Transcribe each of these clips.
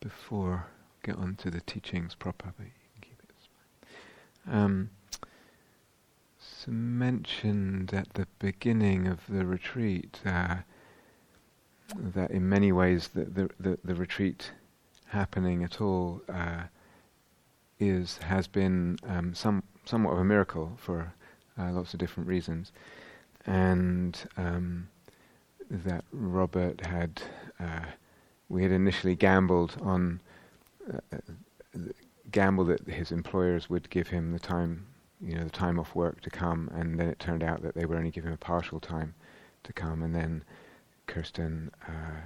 before get on to the teachings proper, but you can keep it. Um, so mentioned at the beginning of the retreat uh, that in many ways the, the, the, the retreat happening at all uh, is has been um, some somewhat of a miracle for uh, lots of different reasons, and um, that Robert had uh, we had initially gambled on uh, gamble that his employers would give him the time you know the time off work to come, and then it turned out that they were only giving him a partial time to come, and then Kirsten uh,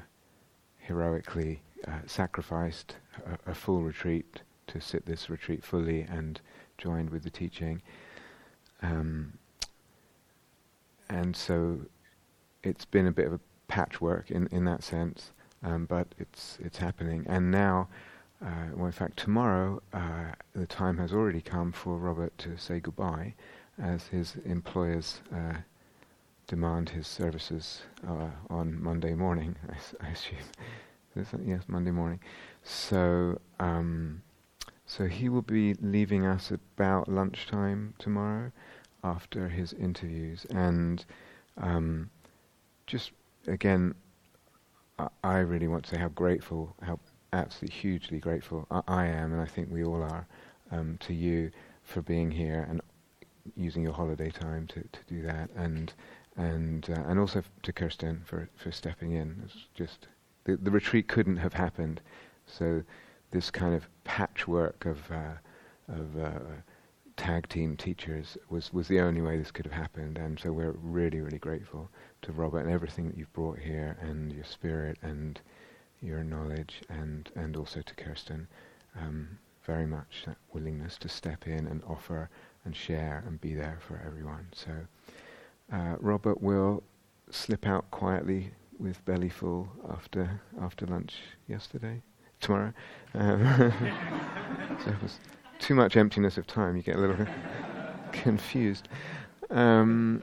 heroically uh, sacrificed a, a, full retreat to sit this retreat fully and joined with the teaching. Um, and so it's been a bit of a patchwork in, in that sense, um, but it's it's happening. And now, uh, well, in fact, tomorrow uh, the time has already come for Robert to say goodbye, as his employers uh, demand his services uh, on Monday morning, I, I assume. yes, Monday morning. So, um, so he will be leaving us about lunchtime tomorrow, after his interviews, and um, just again, I, really want to say how grateful, how absolutely hugely grateful I, I am, and I think we all are, um, to you for being here and using your holiday time to, to do that, and and uh, and also f- to Kirsten for for stepping in. It's just the, the retreat couldn't have happened, so this kind of patchwork of uh, of uh, tag team teachers was was the only way this could have happened, and so we're really really grateful to Robert and everything that you've brought here, and your spirit and your knowledge, and and also to Kirsten. Um, very much that willingness to step in and offer and share and be there for everyone. So. Uh, Robert will slip out quietly with belly full after after lunch yesterday, tomorrow. Um, so it was too much emptiness of time. You get a little confused. Um,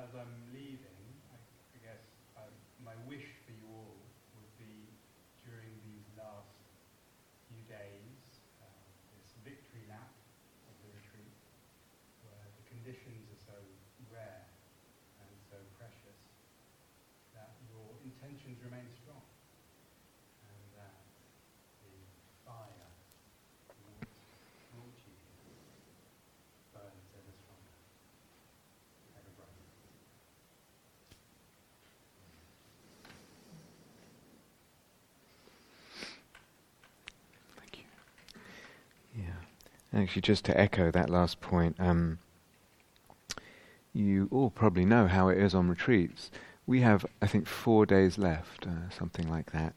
as I'm leaving, I, I guess I, my wish for you all would be during these last few days, uh, this victory lap of the retreat, where the conditions are so rare and so precious, that your intentions remain strong. Actually, just to echo that last point, um, you all probably know how it is on retreats. We have, I think, four days left, uh, something like that.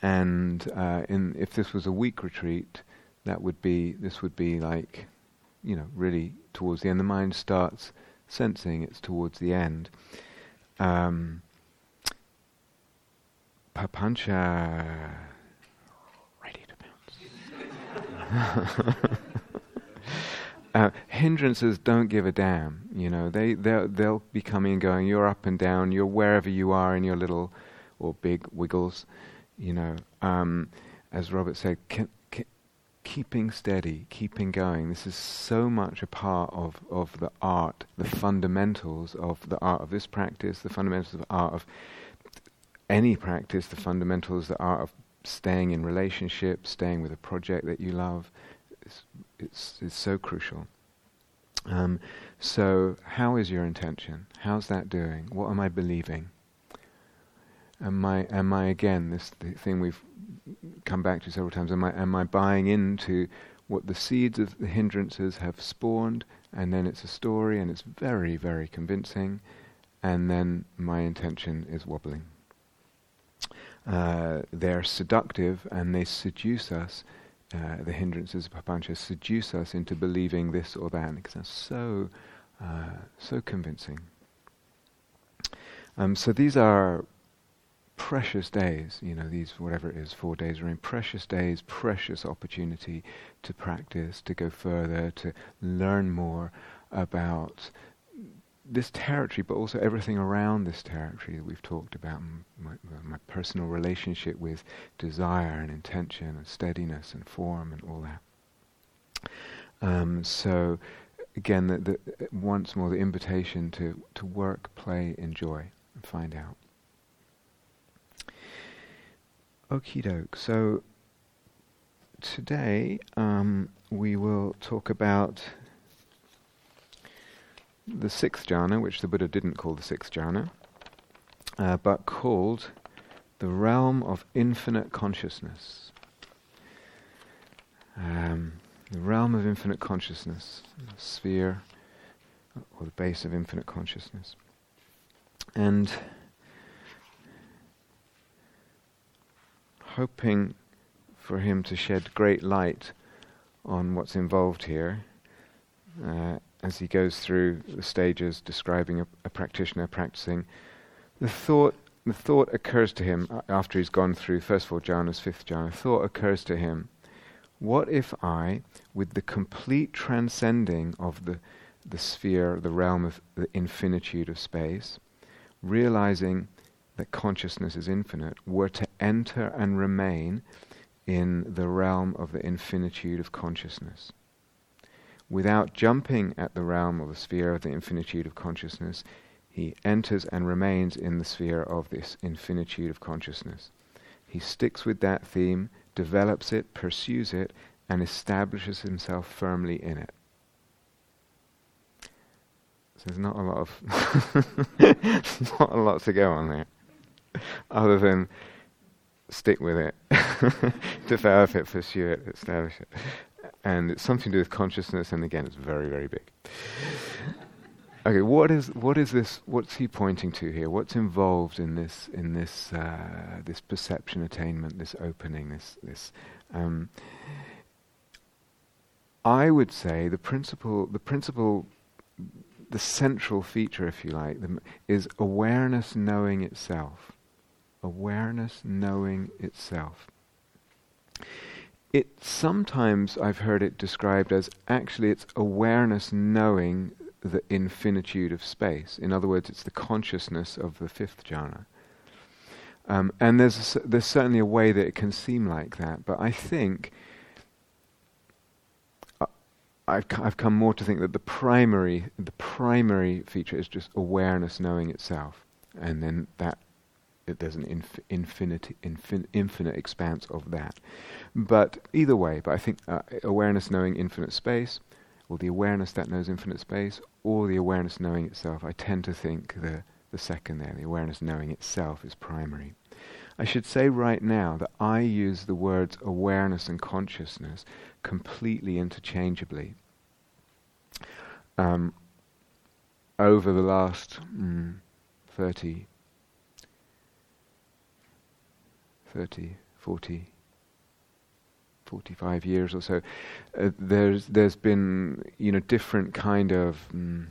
And uh, in, if this was a week retreat, that would be this would be like, you know, really towards the end. The mind starts sensing it's towards the end. Um, papancha, ready to bounce. Uh, hindrances don't give a damn. You know, they they'll, they'll be coming and going. You're up and down. You're wherever you are in your little or big wiggles. You know, um, as Robert said, keeping steady, keeping going. This is so much a part of of the art, the fundamentals of the art of this practice, the fundamentals of the art of any practice, the fundamentals, the art of staying in relationship, staying with a project that you love it's, it's, it's so crucial. Um, so, how is your intention? How's that doing? What am I believing? Am I, am I again, this thing we've come back to several times, am I, am I buying into what the seeds of the hindrances have spawned, and then it's a story and it's very, very convincing? and then my intention is wobbling. Uh, they're seductive and they seduce us. Uh, the hindrances of papancha seduce us into believing this or that because they're so, uh, so convincing. Um, so these are precious days, you know, these, whatever it is, four days are in precious days, precious opportunity to practice, to go further, to learn more about this territory, but also everything around this territory that we've talked about, my, my, personal relationship with desire and intention and steadiness and form and all that. Um, so, again, the, the, once more, the invitation to, to work, play, enjoy, and find out. Okie doke. So today um, we will talk about the sixth jhana, which the Buddha didn't call the sixth jhana, uh, but called the realm of infinite consciousness. Um, the realm of infinite consciousness, the sphere or the base of infinite consciousness. And hoping for him to shed great light on what's involved here uh, as he goes through the stages describing a, a, practitioner practicing. The thought, the thought occurs to him after he's gone through first four jhanas, fifth jhana. Thought occurs to him: What if I, with the complete transcending of the the sphere, the realm of the infinitude of space, realizing that consciousness is infinite, were to enter and remain in the realm of the infinitude of consciousness. Without jumping at the realm or the sphere of the infinitude of consciousness, he enters and remains in the sphere of this infinitude of consciousness. He sticks with that theme, develops it, pursues it, and establishes himself firmly in it. So there's not a lot of not a lot to go on there other than stick with it, develop it, pursue it, establish it. And it's something to do with consciousness, and again, it's very, very big. Okay, what is what is this? What's he pointing to here? What's involved in this in this uh, this perception attainment, this opening, this this? Um, I would say the principle, the principle, the central feature, if you like, the, is awareness knowing itself awareness knowing itself. It sometimes I've heard it described as actually it's awareness knowing the infinitude of space. In other words, it's the consciousness of the fifth jhana. Um, and there's a, there's certainly a way that it can seem like that, but I think uh, I've I've come more to think that the primary the primary feature is just awareness knowing itself, and then that there's an inf- infinite, infin- infinite expanse of that. But either way, but I think uh, awareness knowing infinite space, or the awareness that knows infinite space, or the awareness knowing itself, I tend to think the, the second there, the awareness knowing itself, is primary. I should say right now that I use the words awareness and consciousness completely interchangeably. Um, over the last mm, 30, 30, 40, 45 years or so, uh, there's there's been you know different kind of mm,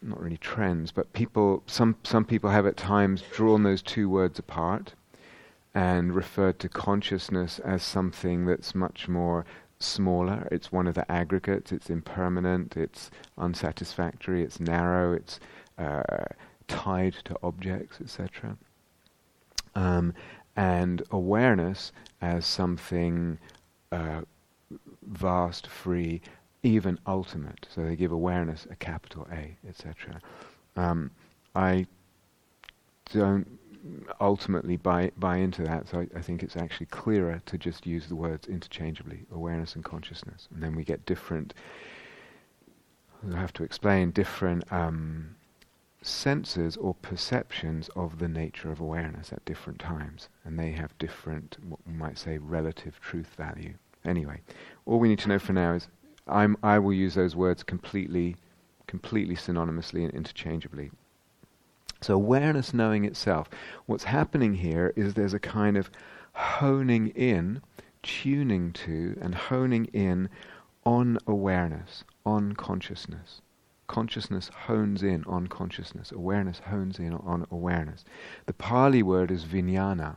not really trends, but people some some people have at times drawn those two words apart and referred to consciousness as something that's much more smaller. It's one of the aggregates. It's impermanent. It's unsatisfactory. It's narrow. It's uh, tied to objects, etc. Um, and awareness as something uh, vast, free, even ultimate. So they give awareness a capital A, etc. Um, I don't ultimately buy buy into that, so I, I, think it's actually clearer to just use the words interchangeably, awareness and consciousness, and then we get different. I have to explain different. Um, senses or perceptions of the nature of awareness at different times, and they have different, what we might say, relative truth value. Anyway, all we need to know for now is I'm, I will use those words completely, completely synonymously and interchangeably. So, awareness knowing itself. What's happening here is there's a kind of honing in, tuning to, and honing in on awareness, on consciousness. Consciousness hones in on consciousness. Awareness hones in on awareness. The Pali word is vijnana.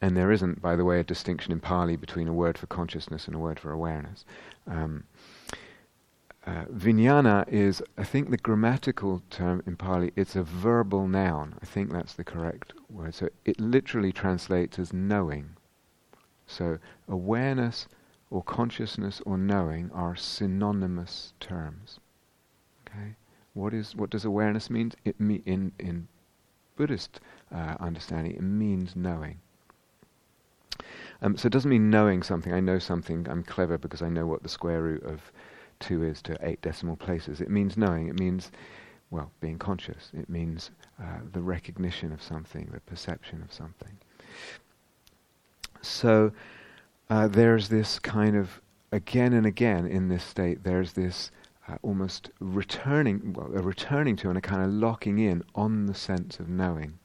And there isn't, by the way, a distinction in Pali between a word for consciousness and a word for awareness. Um, uh, vijnana is, I think, the grammatical term in Pali. It's a verbal noun. I think that's the correct word. So it literally translates as knowing. So awareness or consciousness or knowing are synonymous terms. Okay, what is what does awareness mean? It me in in Buddhist uh, understanding, it means knowing. Um, so it doesn't mean knowing something. I know something. I'm clever because I know what the square root of 2 is to eight decimal places. It means knowing. It means, well, being conscious. It means uh, the recognition of something, the perception of something. So uh, there's this kind of, again and again in this state, there's this uh, almost returning, well, a returning to and a kind of locking in on the sense of knowing.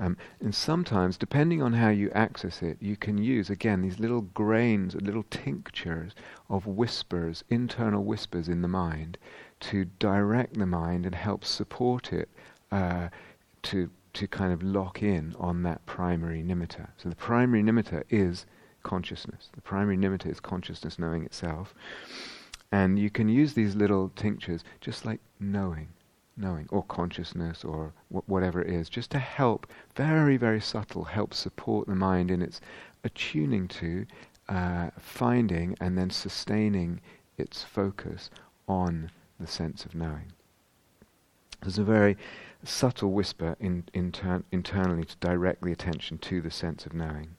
Um, and sometimes, depending on how you access it, you can use, again, these little grains, little tinctures of whispers, internal whispers in the mind, to direct the mind and help support it uh, to, to kind of lock in on that primary nimitta. So the primary nimitta is consciousness. The primary nimitta is consciousness knowing itself. And you can use these little tinctures just like knowing knowing or consciousness or wh- whatever it is, just to help, very, very subtle, help support the mind in its attuning to, uh, finding, and then sustaining its focus on the sense of knowing. There's a very subtle whisper in, inter- internally to direct the attention to the sense of knowing.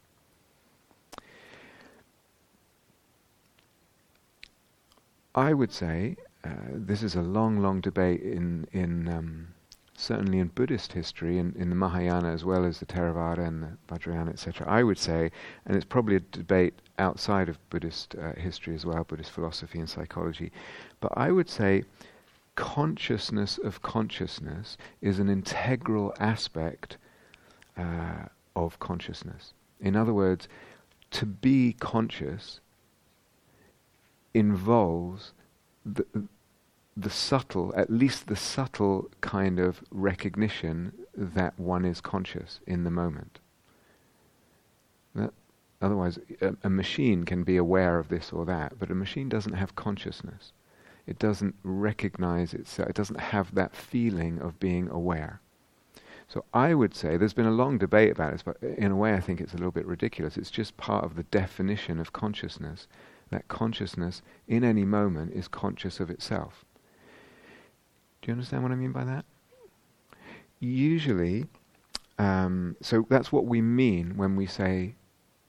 I would say uh, this is a long, long debate in in um, certainly in Buddhist history, in, in the Mahayana as well as the Theravada and the Vajrayana, etc. I would say, and it's probably a debate outside of Buddhist uh, history as well, Buddhist philosophy and psychology, but I would say consciousness of consciousness is an integral aspect uh, of consciousness. In other words, to be conscious involves the, the subtle, at least the subtle kind of recognition that one is conscious in the moment. That, otherwise, a, a, machine can be aware of this or that, but a machine doesn't have consciousness. It doesn't recognize itself. It doesn't have that feeling of being aware. So I would say there's been a long debate about this, but in a way I think it's a little bit ridiculous. It's just part of the definition of consciousness that consciousness in any moment is conscious of itself. Do you understand what I mean by that? Usually, um, so that's what we mean when we say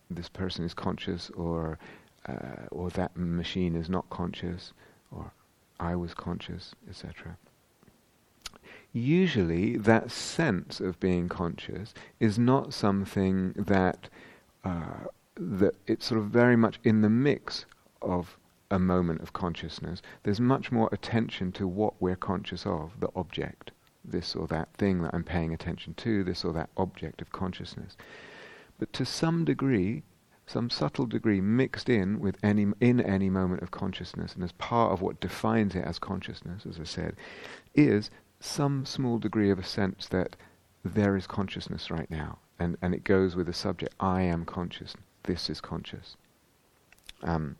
this person is conscious or uh, or that machine is not conscious or I was conscious, etc. Usually, that sense of being conscious is not something that uh, that it's sort of very much in the mix of a moment of consciousness. There's much more attention to what we're conscious of, the object, this or that thing that I'm paying attention to, this or that object of consciousness. But to some degree, some subtle degree mixed in with any in any moment of consciousness and as part of what defines it as consciousness, as I said, is some small degree of a sense that there is consciousness right now. And, and it goes with the subject, I am conscious this is conscious. Um,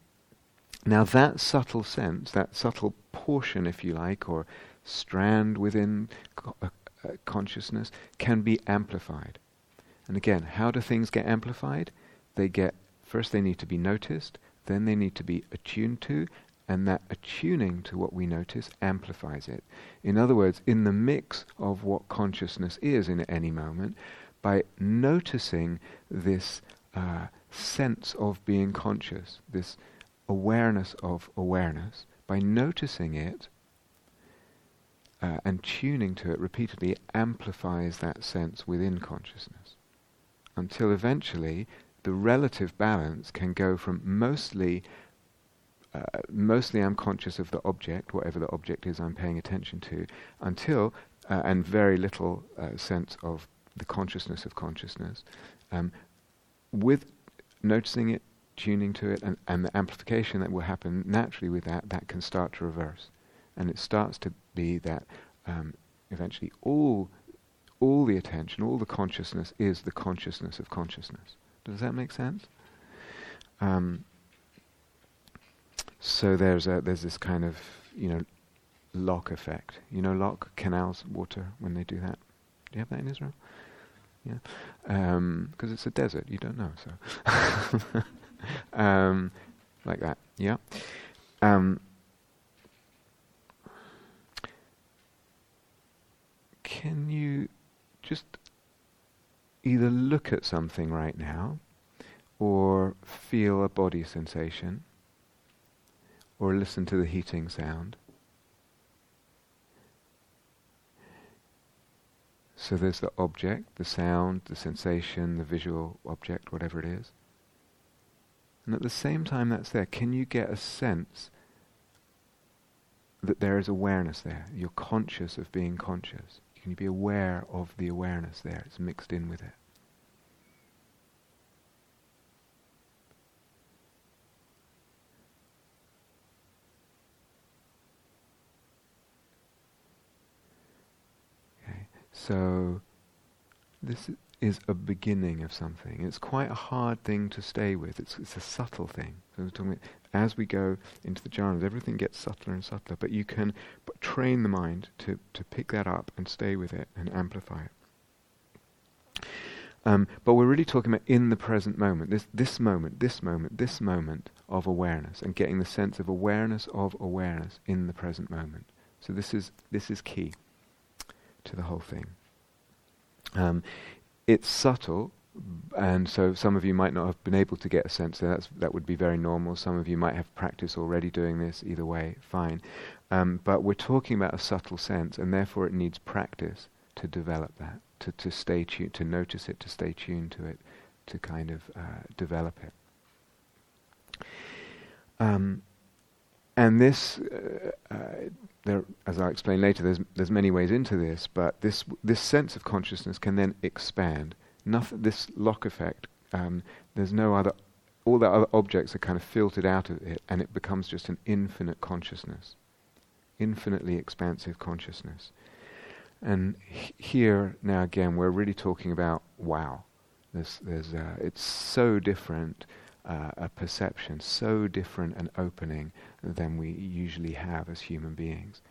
now, that subtle sense, that subtle portion, if you like, or strand within co- uh, uh, consciousness, can be amplified. And again, how do things get amplified? They get, first, they need to be noticed, then they need to be attuned to, and that attuning to what we notice amplifies it. In other words, in the mix of what consciousness is in any moment, by noticing this uh, sense of being conscious, this awareness of awareness, by noticing it uh, and tuning to it repeatedly, amplifies that sense within consciousness. Until eventually the relative balance can go from mostly uh, mostly I'm conscious of the object, whatever the object is I'm paying attention to, until, uh, and very little uh, sense of the consciousness of consciousness. Um, with noticing it, tuning to it, and, and the amplification that will happen naturally with that, that can start to reverse. And it starts to be that um, eventually all, all the attention, all the consciousness is the consciousness of consciousness. Does that make sense? Um, so there's a, there's this kind of you know lock effect. You know, lock canals, water when they do that. Do you have that in Israel? Yeah, because um, it's a desert. You don't know, so um, like that. Yeah. Um, can you just either look at something right now or feel a body sensation or listen to the heating sound. So there's the object, the sound, the sensation, the visual object, whatever it is. And at the same time that's there, can you get a sense that there is awareness there? You're conscious of being conscious. Can you be aware of the awareness there? It's mixed in with it. So this is a beginning of something. It's quite a hard thing to stay with. It's, it's a subtle thing. So as we go into the jhanas, everything gets subtler and subtler. But you can train the mind to, to pick that up and stay with it and amplify it. Um, but we're really talking about in the present moment, this, this moment, this moment, this moment of awareness, and getting the sense of awareness of awareness in the present moment. So this is this is key to the whole thing. Um, it's subtle, and so some of you might not have been able to get a sense that that would be very normal. Some of you might have practice already doing this. Either way, fine. Um, but we're talking about a subtle sense, and therefore it needs practice to develop that, to, to stay tuned, to notice it, to stay tuned to it, to kind of uh, develop it. Um, and this uh, there, as I'll explain later, there's, there's many ways into this, but this, this sense of consciousness can then expand. This lock effect, um, there's no other, all the other objects are kind of filtered out of it, and it becomes just an infinite consciousness, infinitely expansive consciousness. And h- here, now again, we're really talking about wow. There's, there's, uh, it's so different uh, a perception so different and opening than we usually have as human beings.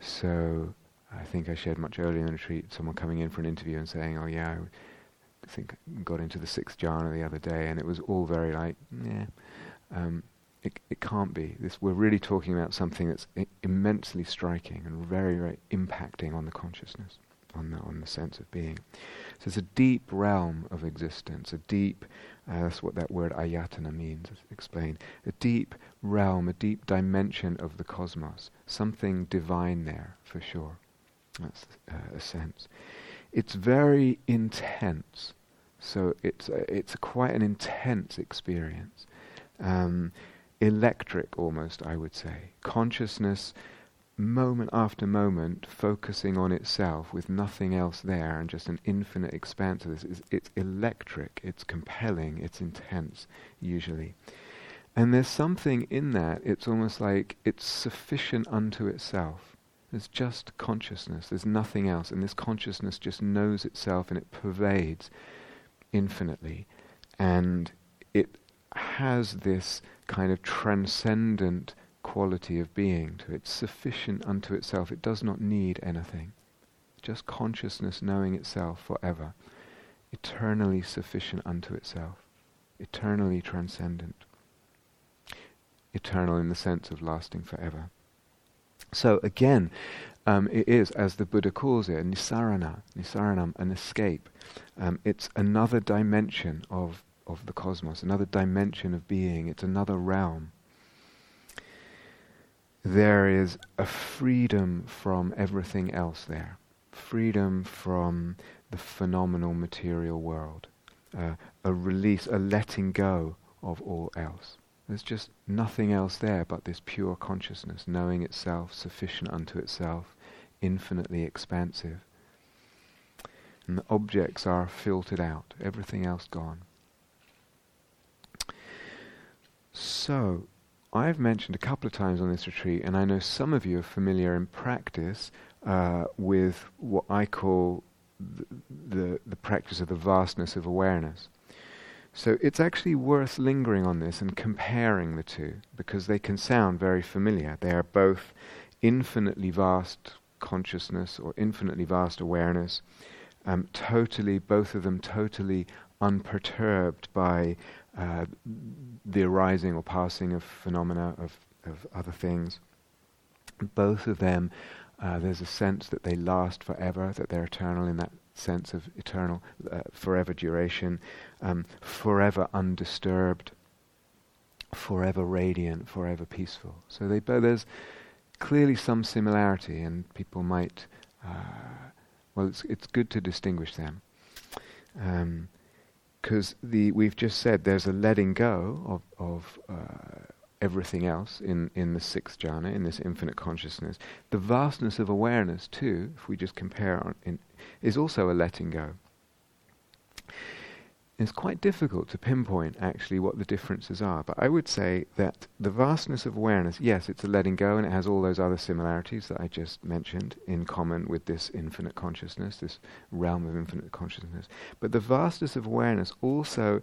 So I think I shared much earlier in the retreat someone coming in for an interview and saying, "Oh yeah, I think I got into the sixth jhana the other day, and it was all very like, yeah." Um, it, it can't be. This we're really talking about something that's I- immensely striking and very, very impacting on the consciousness, on the on the sense of being. So it's a deep realm of existence, a deep uh, that's what that word ayatana means, explained. A deep realm, a deep dimension of the cosmos. Something divine there, for sure. That's uh, a sense. It's very intense. So it's, uh, it's quite an intense experience. Um, electric, almost, I would say. Consciousness moment after moment focusing on itself with nothing else there and just an infinite expanse of this. It's, it's electric, it's compelling, it's intense, usually. And there's something in that, it's almost like it's sufficient unto itself. There's just consciousness, there's nothing else, and this consciousness just knows itself and it pervades infinitely. And it has this kind of transcendent quality of being to it, sufficient unto itself. It does not need anything. Just consciousness knowing itself forever, eternally sufficient unto itself, eternally transcendent, eternal in the sense of lasting forever. So again, um, it is, as the Buddha calls it, nisarana, nisaranam, an escape. Um, it's another dimension of, of the cosmos, another dimension of being. It's another realm there is a freedom from everything else there. Freedom from the phenomenal material world. Uh, a release, a letting go of all else. There's just nothing else there but this pure consciousness, knowing itself, sufficient unto itself, infinitely expansive. And the objects are filtered out, everything else gone. So, I've mentioned a couple of times on this retreat, and I know some of you are familiar in practice uh, with what I call the, the, the practice of the vastness of awareness. So it's actually worth lingering on this and comparing the two because they can sound very familiar. They are both infinitely vast consciousness or infinitely vast awareness, um, totally, both of them totally unperturbed by uh, the arising or passing of phenomena of, of other things. Both of them, uh, there's a sense that they last forever, that they're eternal in that sense of eternal, uh, forever duration, um, forever undisturbed, forever radiant, forever peaceful. So they, there's clearly some similarity, and people might, uh, well, it's, it's good to distinguish them. Because the we've just said there's a letting go of, of uh, everything else in, in the sixth jhana, in this infinite consciousness. The vastness of awareness, too, if we just compare, in, is also a letting go. It's quite difficult to pinpoint actually what the differences are, but I would say that the vastness of awareness, yes, it's a letting go and it has all those other similarities that I just mentioned in common with this infinite consciousness, this realm of infinite consciousness. But the vastness of awareness also,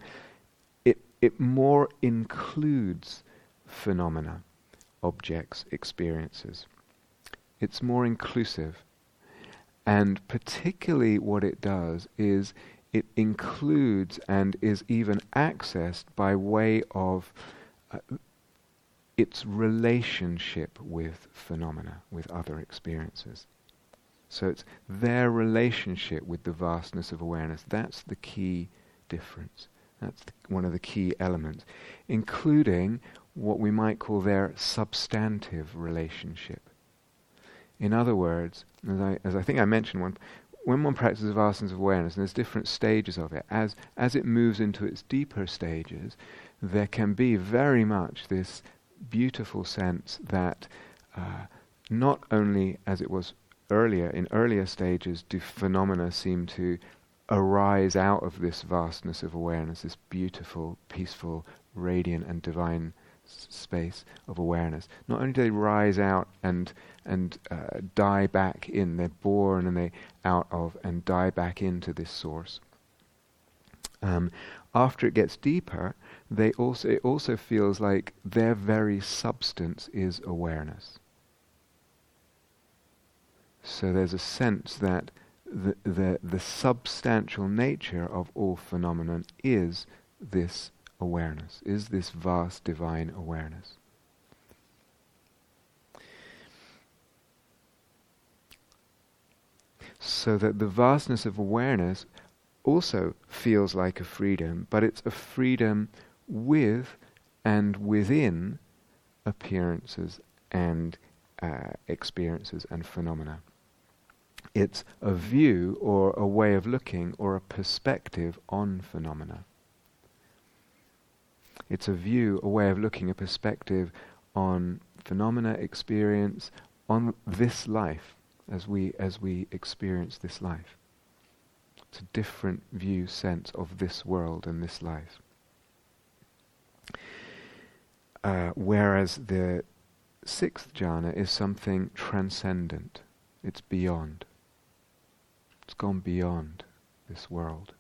it, it more includes phenomena, objects, experiences. It's more inclusive. And particularly what it does is it includes and is even accessed by way of uh, its relationship with phenomena, with other experiences. So it's their relationship with the vastness of awareness. That's the key difference. That's the, one of the key elements, including what we might call their substantive relationship. In other words, as I, as I think I mentioned one, when one practices vastness of awareness, and there's different stages of it, as, as it moves into its deeper stages, there can be very much this beautiful sense that uh, not only as it was earlier, in earlier stages, do phenomena seem to arise out of this vastness of awareness, this beautiful, peaceful, radiant, and divine space of awareness. Not only do they rise out and and uh, die back in, they're born and they out of and die back into this source. Um, after it gets deeper, they also it also feels like their very substance is awareness. So there's a sense that the the, the substantial nature of all phenomenon is this awareness, is this vast divine awareness. So that the vastness of awareness also feels like a freedom, but it's a freedom with and within appearances and uh, experiences and phenomena. It's a view or a way of looking or a perspective on phenomena. It's a view, a way of looking, a perspective on phenomena, experience, on this life as we as we experience this life. It's a different view, sense of this world and this life. Uh, whereas the sixth jhana is something transcendent. It's beyond. It's gone beyond this world.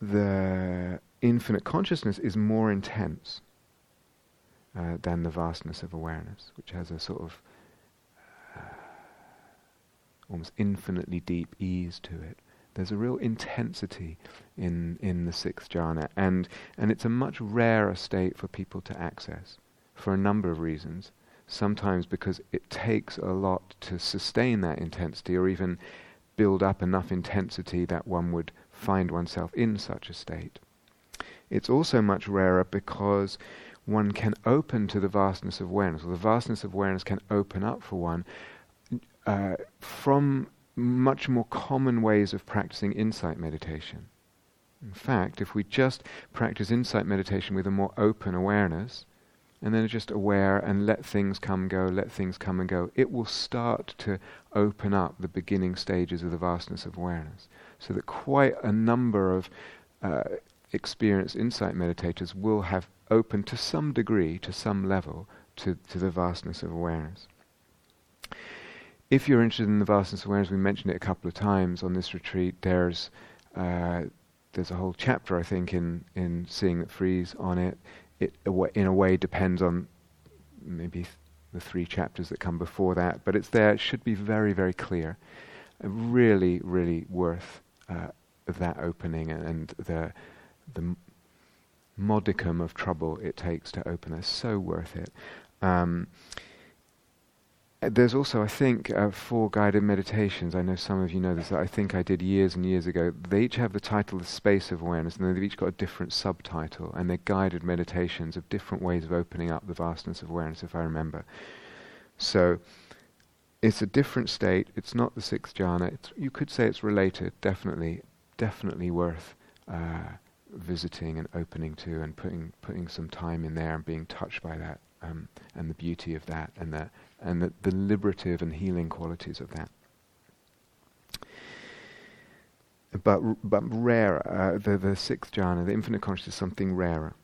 The infinite consciousness is more intense uh, than the vastness of awareness, which has a sort of uh, almost infinitely deep ease to it. There's a real intensity in in the sixth jhana, and and it's a much rarer state for people to access for a number of reasons. Sometimes because it takes a lot to sustain that intensity, or even build up enough intensity that one would find oneself in such a state. It's also much rarer because one can open to the vastness of awareness, or the vastness of awareness can open up for one uh, from much more common ways of practicing insight meditation. In fact, if we just practice insight meditation with a more open awareness, and then just aware and let things come go, let things come and go, it will start to open up the beginning stages of the vastness of awareness. So that quite a number of uh, experienced insight meditators will have opened to some degree, to some level, to, to the vastness of awareness. If you're interested in the vastness of awareness, we mentioned it a couple of times on this retreat. There's uh, there's a whole chapter, I think, in in Seeing That Frees on it. It in a way depends on maybe th- the three chapters that come before that, but it's there. It should be very, very clear. Uh, really, really worth uh, that opening and, and the the modicum of trouble it takes to open it. So worth it. Um, there's also, I think, uh, four guided meditations. I know some of you know this. I think I did years and years ago. They each have the title "The Space of Awareness," and they've each got a different subtitle, and they're guided meditations of different ways of opening up the vastness of awareness, if I remember. So, it's a different state. It's not the sixth jhana. It's, you could say it's related. Definitely, definitely worth uh, visiting and opening to, and putting putting some time in there and being touched by that, um, and the beauty of that, and the and the, the liberative and healing qualities of that. But, but rarer, uh, the, the sixth jhana, the infinite consciousness, is something rarer.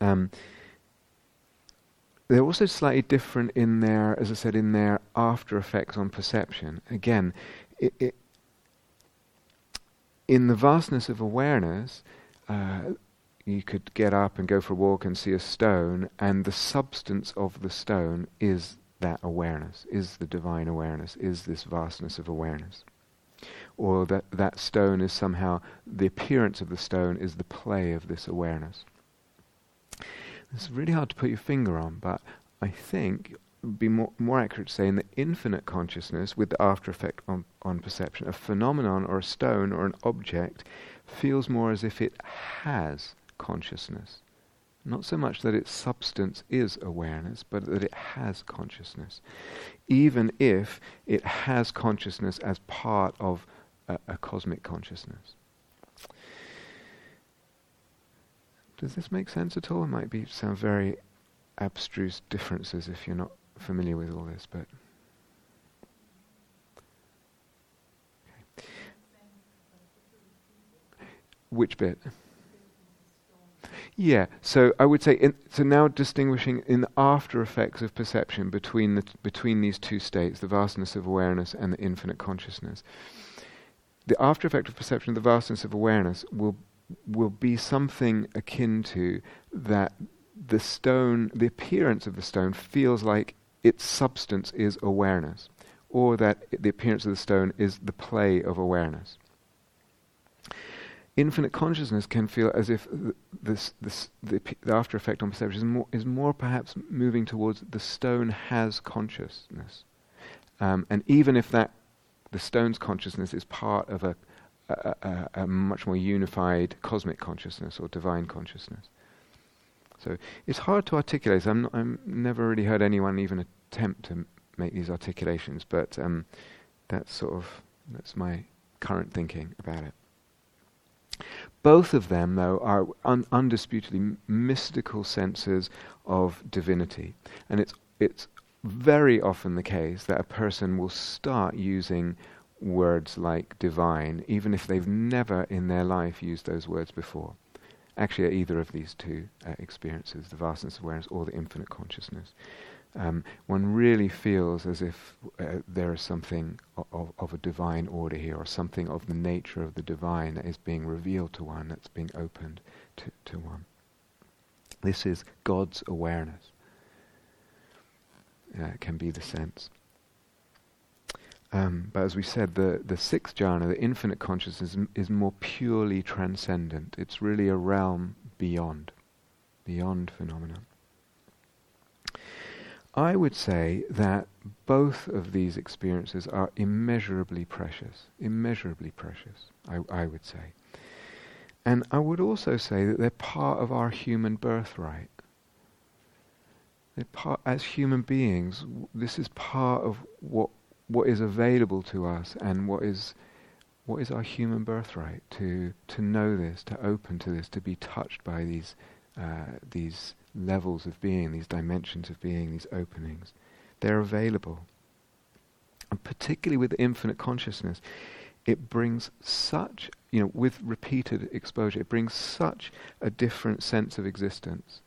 Um, they're also slightly different in their, as I said, in their after effects on perception. Again, it, it, in the vastness of awareness, uh, you could get up and go for a walk and see a stone, and the substance of the stone is that awareness, is the divine awareness, is this vastness of awareness. Or that that stone is somehow, the appearance of the stone is the play of this awareness. It's really hard to put your finger on, but I think be more, more accurate to say in the infinite consciousness with the after effect on, on perception, a phenomenon or a stone or an object feels more as if it has consciousness. Not so much that its substance is awareness, but that it has consciousness. Even if it has consciousness as part of a, a cosmic consciousness. Does this make sense at all? It might be sound very abstruse differences if you're not familiar with all this, but which bit? Yeah, so I would say, in, so now distinguishing in the after effects of perception between, the, between these two states, the vastness of awareness and the infinite consciousness. The after effect of perception, of the vastness of awareness, will, will be something akin to that the stone, the appearance of the stone feels like its substance is awareness, or that the appearance of the stone is the play of awareness infinite consciousness can feel as if this, this, the, the after effect on perception is more, is more perhaps moving towards the stone has consciousness. Um, and even if that the stone's consciousness is part of a, a, a, a, much more unified cosmic consciousness or divine consciousness. So it's hard to articulate. I'm, I'm never really heard anyone even attempt to make these articulations, but um, that's sort of that's my current thinking about it. Both of them, though, are un- undisputedly mystical senses of divinity. And it's, it's very often the case that a person will start using words like divine, even if they've never in their life used those words before. Actually, at either of these two uh, experiences, the vastness of awareness or the infinite consciousness um, one really feels as if uh, there is something of, of, a divine order here, or something of the nature of the divine that is being revealed to one, that's being opened to, to one. This is God's awareness. Uh, can be the sense. Um, but as we said, the, the sixth jhana, the infinite consciousness, is, is more purely transcendent. It's really a realm beyond, beyond phenomenon. I would say that both of these experiences are immeasurably precious, immeasurably precious, I, I would say. And I would also say that they're part of our human birthright. Part, as human beings, this is part of what what is available to us and what is what is our human birthright to to know this, to open to this, to be touched by these uh, these levels of being, these dimensions of being, these openings. They're available. And particularly with infinite consciousness, it brings such, you know, with repeated exposure, it brings such a different sense of existence.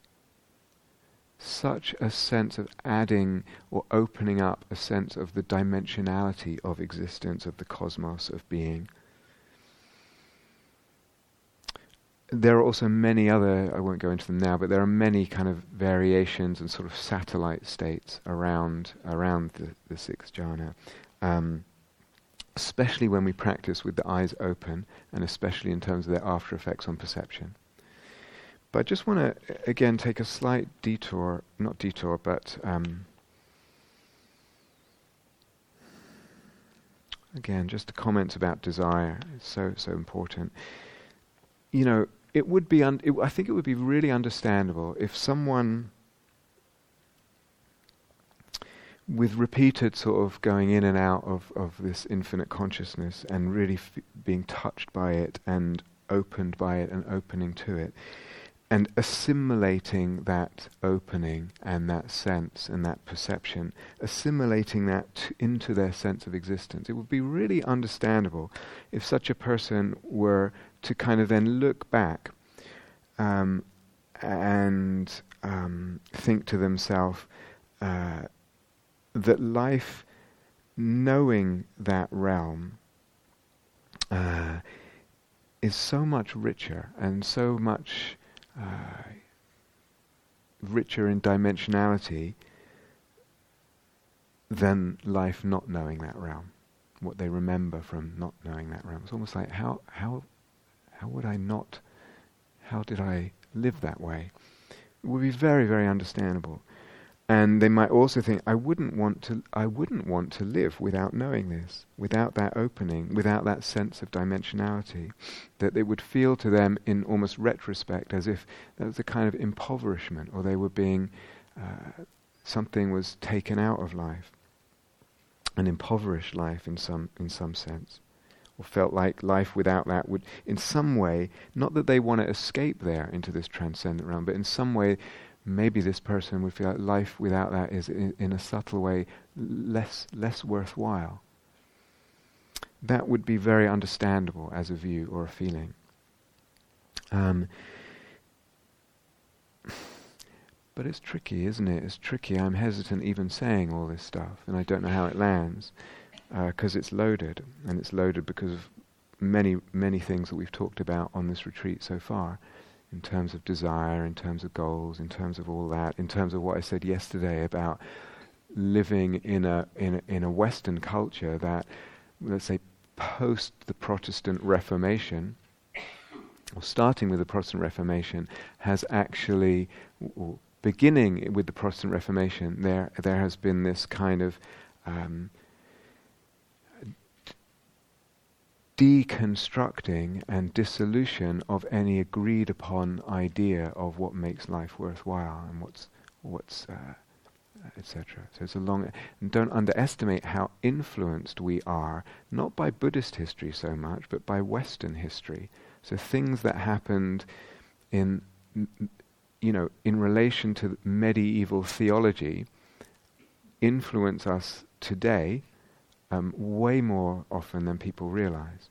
Such a sense of adding or opening up a sense of the dimensionality of existence, of the cosmos, of being. there are also many other, I won't go into them now, but there are many kind of variations and sort of satellite states around around the, the sixth jhana. Um, especially when we practice with the eyes open, and especially in terms of their after effects on perception. But I just want to, again, take a slight detour, not detour, but um, again, just a comment about desire. It's so, so important you know, it would be, un- it, I think it would be really understandable if someone with repeated sort of going in and out of, of this infinite consciousness and really f- being touched by it and opened by it and opening to it and assimilating that opening and that sense and that perception, assimilating that t- into their sense of existence. It would be really understandable if such a person were to kind of then look back um, and um, think to themselves uh, that life, knowing that realm, uh, is so much richer and so much uh, richer in dimensionality than life not knowing that realm. What they remember from not knowing that realm. It's almost like how how how would I not? How did I live that way? It would be very, very understandable. And they might also think, I wouldn't want to. I wouldn't want to live without knowing this, without that opening, without that sense of dimensionality. That it would feel to them, in almost retrospect, as if that was a kind of impoverishment, or they were being uh, something was taken out of life, an impoverished life in some in some sense or felt like life without that would, in some way, not that they want to escape there into this transcendent realm, but in some way, maybe this person would feel like life without that is, in, in a subtle way, less less worthwhile. That would be very understandable as a view or a feeling. Um, but it's tricky, isn't it? It's tricky. I'm hesitant even saying all this stuff, and I don't know how it lands because uh, it's loaded, and it's loaded because of many, many things that we've talked about on this retreat so far, in terms of desire, in terms of goals, in terms of all that, in terms of what I said yesterday about living in a in a, in a Western culture that, let's say, post the Protestant Reformation, or starting with the Protestant Reformation, has actually, beginning with the Protestant Reformation, there there has been this kind of um, deconstructing and dissolution of any agreed upon idea of what makes life worthwhile and what's what's uh, etc. So it's a long and don't underestimate how influenced we are not by Buddhist history so much but by Western history. So things that happened in you know in relation to medieval theology influence us today um, way more often than people realize.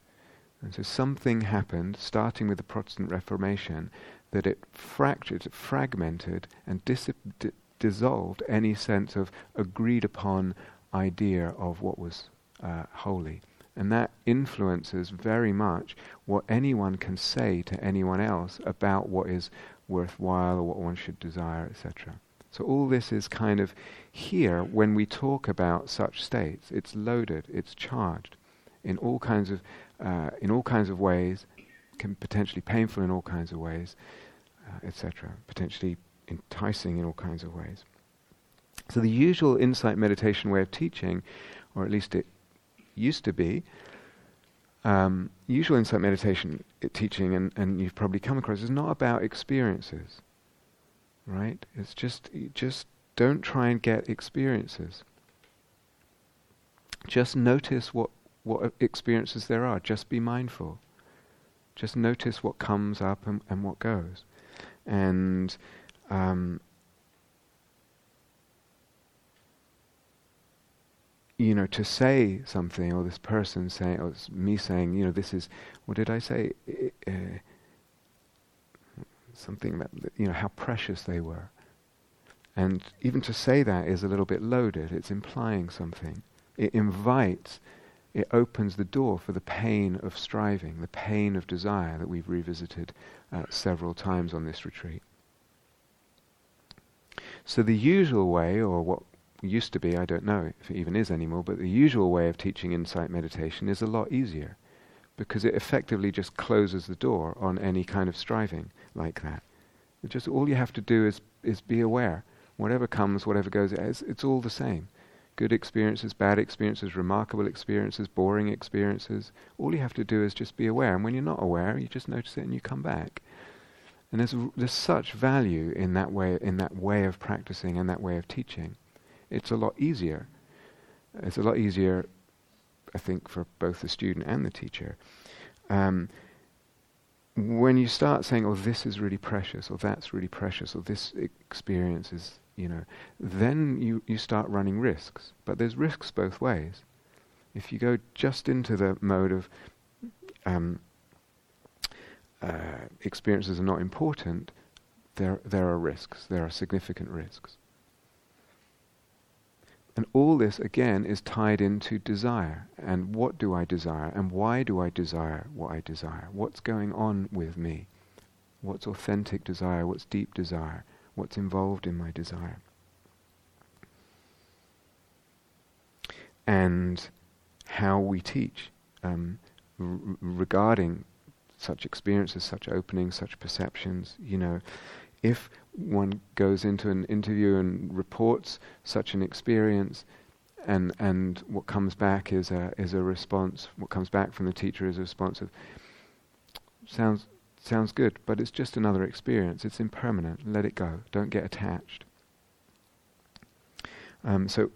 And so something happened, starting with the Protestant Reformation, that it fractured, fragmented, and d- dissolved any sense of agreed upon idea of what was uh, holy. And that influences very much what anyone can say to anyone else about what is worthwhile or what one should desire, etc. So all this is kind of here when we talk about such states. It's loaded, it's charged in all kinds of uh, in all kinds of ways, can potentially painful in all kinds of ways, uh, etc. Potentially enticing in all kinds of ways. So the usual insight meditation way of teaching, or at least it used to be, um, usual insight meditation teaching, and, and you've probably come across, is not about experiences right? It's just just don't try and get experiences. Just notice what what experiences there are. Just be mindful. Just notice what comes up and, and what goes. And um, you know, to say something, or this person saying, or me saying, you know, this is, what did I say? Uh, something about, you know, how precious they were. And even to say that is a little bit loaded. It's implying something. It invites, it opens the door for the pain of striving, the pain of desire that we've revisited uh, several times on this retreat. So the usual way, or what used to be, I don't know if it even is anymore, but the usual way of teaching insight meditation is a lot easier because it effectively just closes the door on any kind of striving like that. It just all you have to do is is be aware. Whatever comes, whatever goes, it's, it's all the same. Good experiences, bad experiences, remarkable experiences, boring experiences. All you have to do is just be aware. And when you're not aware, you just notice it and you come back. And there's there's such value in that way in that way of practicing and that way of teaching it's a lot easier. It's a lot easier, I think, for both the student and the teacher. Um, when you start saying, "Oh, this is really precious," or "That's really precious," or "This experience is," you know, then you you start running risks. But there's risks both ways. If you go just into the mode of um, uh, experiences are not important, there there are risks. There are significant risks. And all this, again, is tied into desire. And what do I desire? And why do I desire what I desire? What's going on with me? What's authentic desire? What's deep desire? What's involved in my desire? And how we teach um, r- regarding such experiences, such openings, such perceptions, you know, if one goes into an interview and reports such an experience, and and what comes back is a is a response. What comes back from the teacher is a response of sounds sounds good, but it's just another experience. It's impermanent. Let it go. Don't get attached. Um, so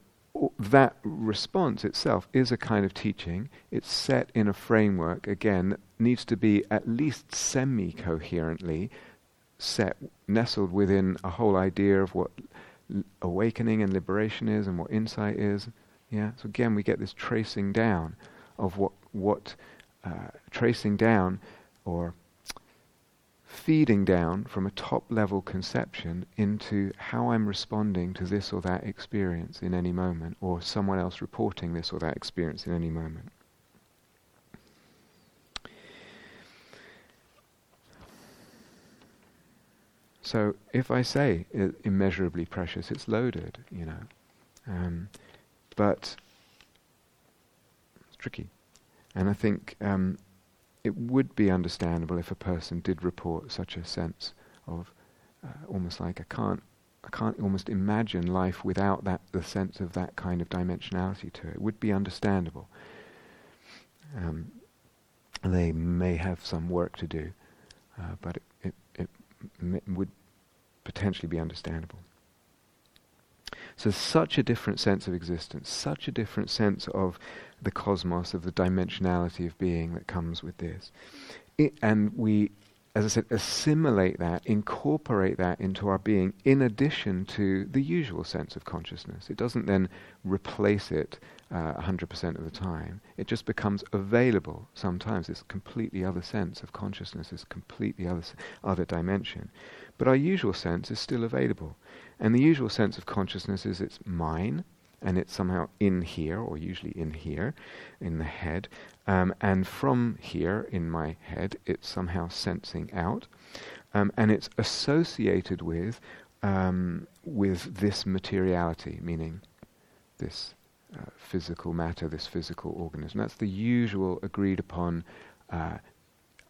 that response itself is a kind of teaching. It's set in a framework again that needs to be at least semi-coherently set, nestled within a whole idea of what l- awakening and liberation is and what insight is. Yeah. So again, we get this tracing down of what what uh, tracing down or feeding down from a top level conception into how I'm responding to this or that experience in any moment, or someone else reporting this or that experience in any moment. So if I say immeasurably precious, it's loaded, you know. Um, but it's tricky. And I think um, it would be understandable if a person did report such a sense of uh, almost like I can't, I can't almost imagine life without that the sense of that kind of dimensionality to it. It would be understandable. Um, they may have some work to do, uh, but it, it, it m- would potentially be understandable. So, such a different sense of existence, such a different sense of the cosmos, of the dimensionality of being that comes with this. It, and we, as I said, assimilate that, incorporate that into our being in addition to the usual sense of consciousness. It doesn't then replace it uh, 100% of the time. It just becomes available sometimes, this completely other sense of consciousness, this completely other, other dimension. But our usual sense is still available. And the usual sense of consciousness is it's mine, and it's somehow in here, or usually in here, in the head. Um, and from here, in my head, it's somehow sensing out. Um, and it's associated with, um, with this materiality, meaning this uh, physical matter, this physical organism. That's the usual agreed upon uh,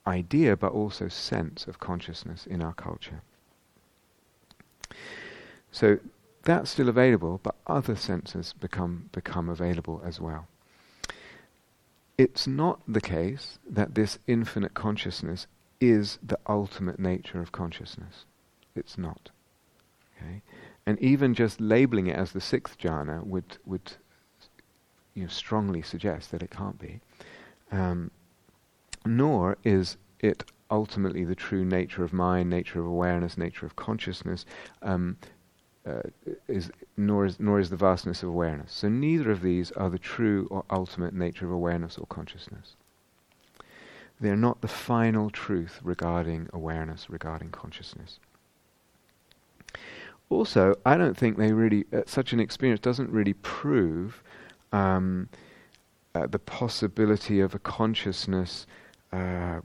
idea, but also sense of consciousness in our culture. So that's still available, but other senses become, become available as well. It's not the case that this infinite consciousness is the ultimate nature of consciousness. It's not. Okay? And even just labeling it as the sixth jhana would, would you know, strongly suggest that it can't be. Um, nor is it ultimately the true nature of mind, nature of awareness, nature of consciousness, um, uh, is nor is nor is the vastness of awareness. So neither of these are the true or ultimate nature of awareness or consciousness. They are not the final truth regarding awareness, regarding consciousness. Also, I don't think they really uh, such an experience doesn't really prove um, uh, the possibility of a consciousness, uh,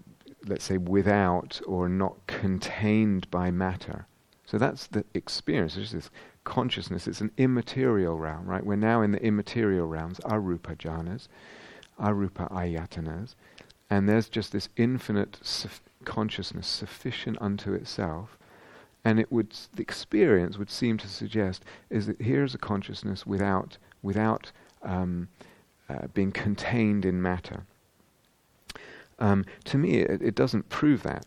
let's say, without or not contained by matter. So that's the experience. It's this consciousness. It's an immaterial realm, right? We're now in the immaterial realms, arupa jhanas, arupa ayatanas, and there's just this infinite consciousness sufficient unto itself. And it would, the experience would seem to suggest is that here's a consciousness without, without um, uh, being contained in matter. Um, to me, it, it, doesn't prove that.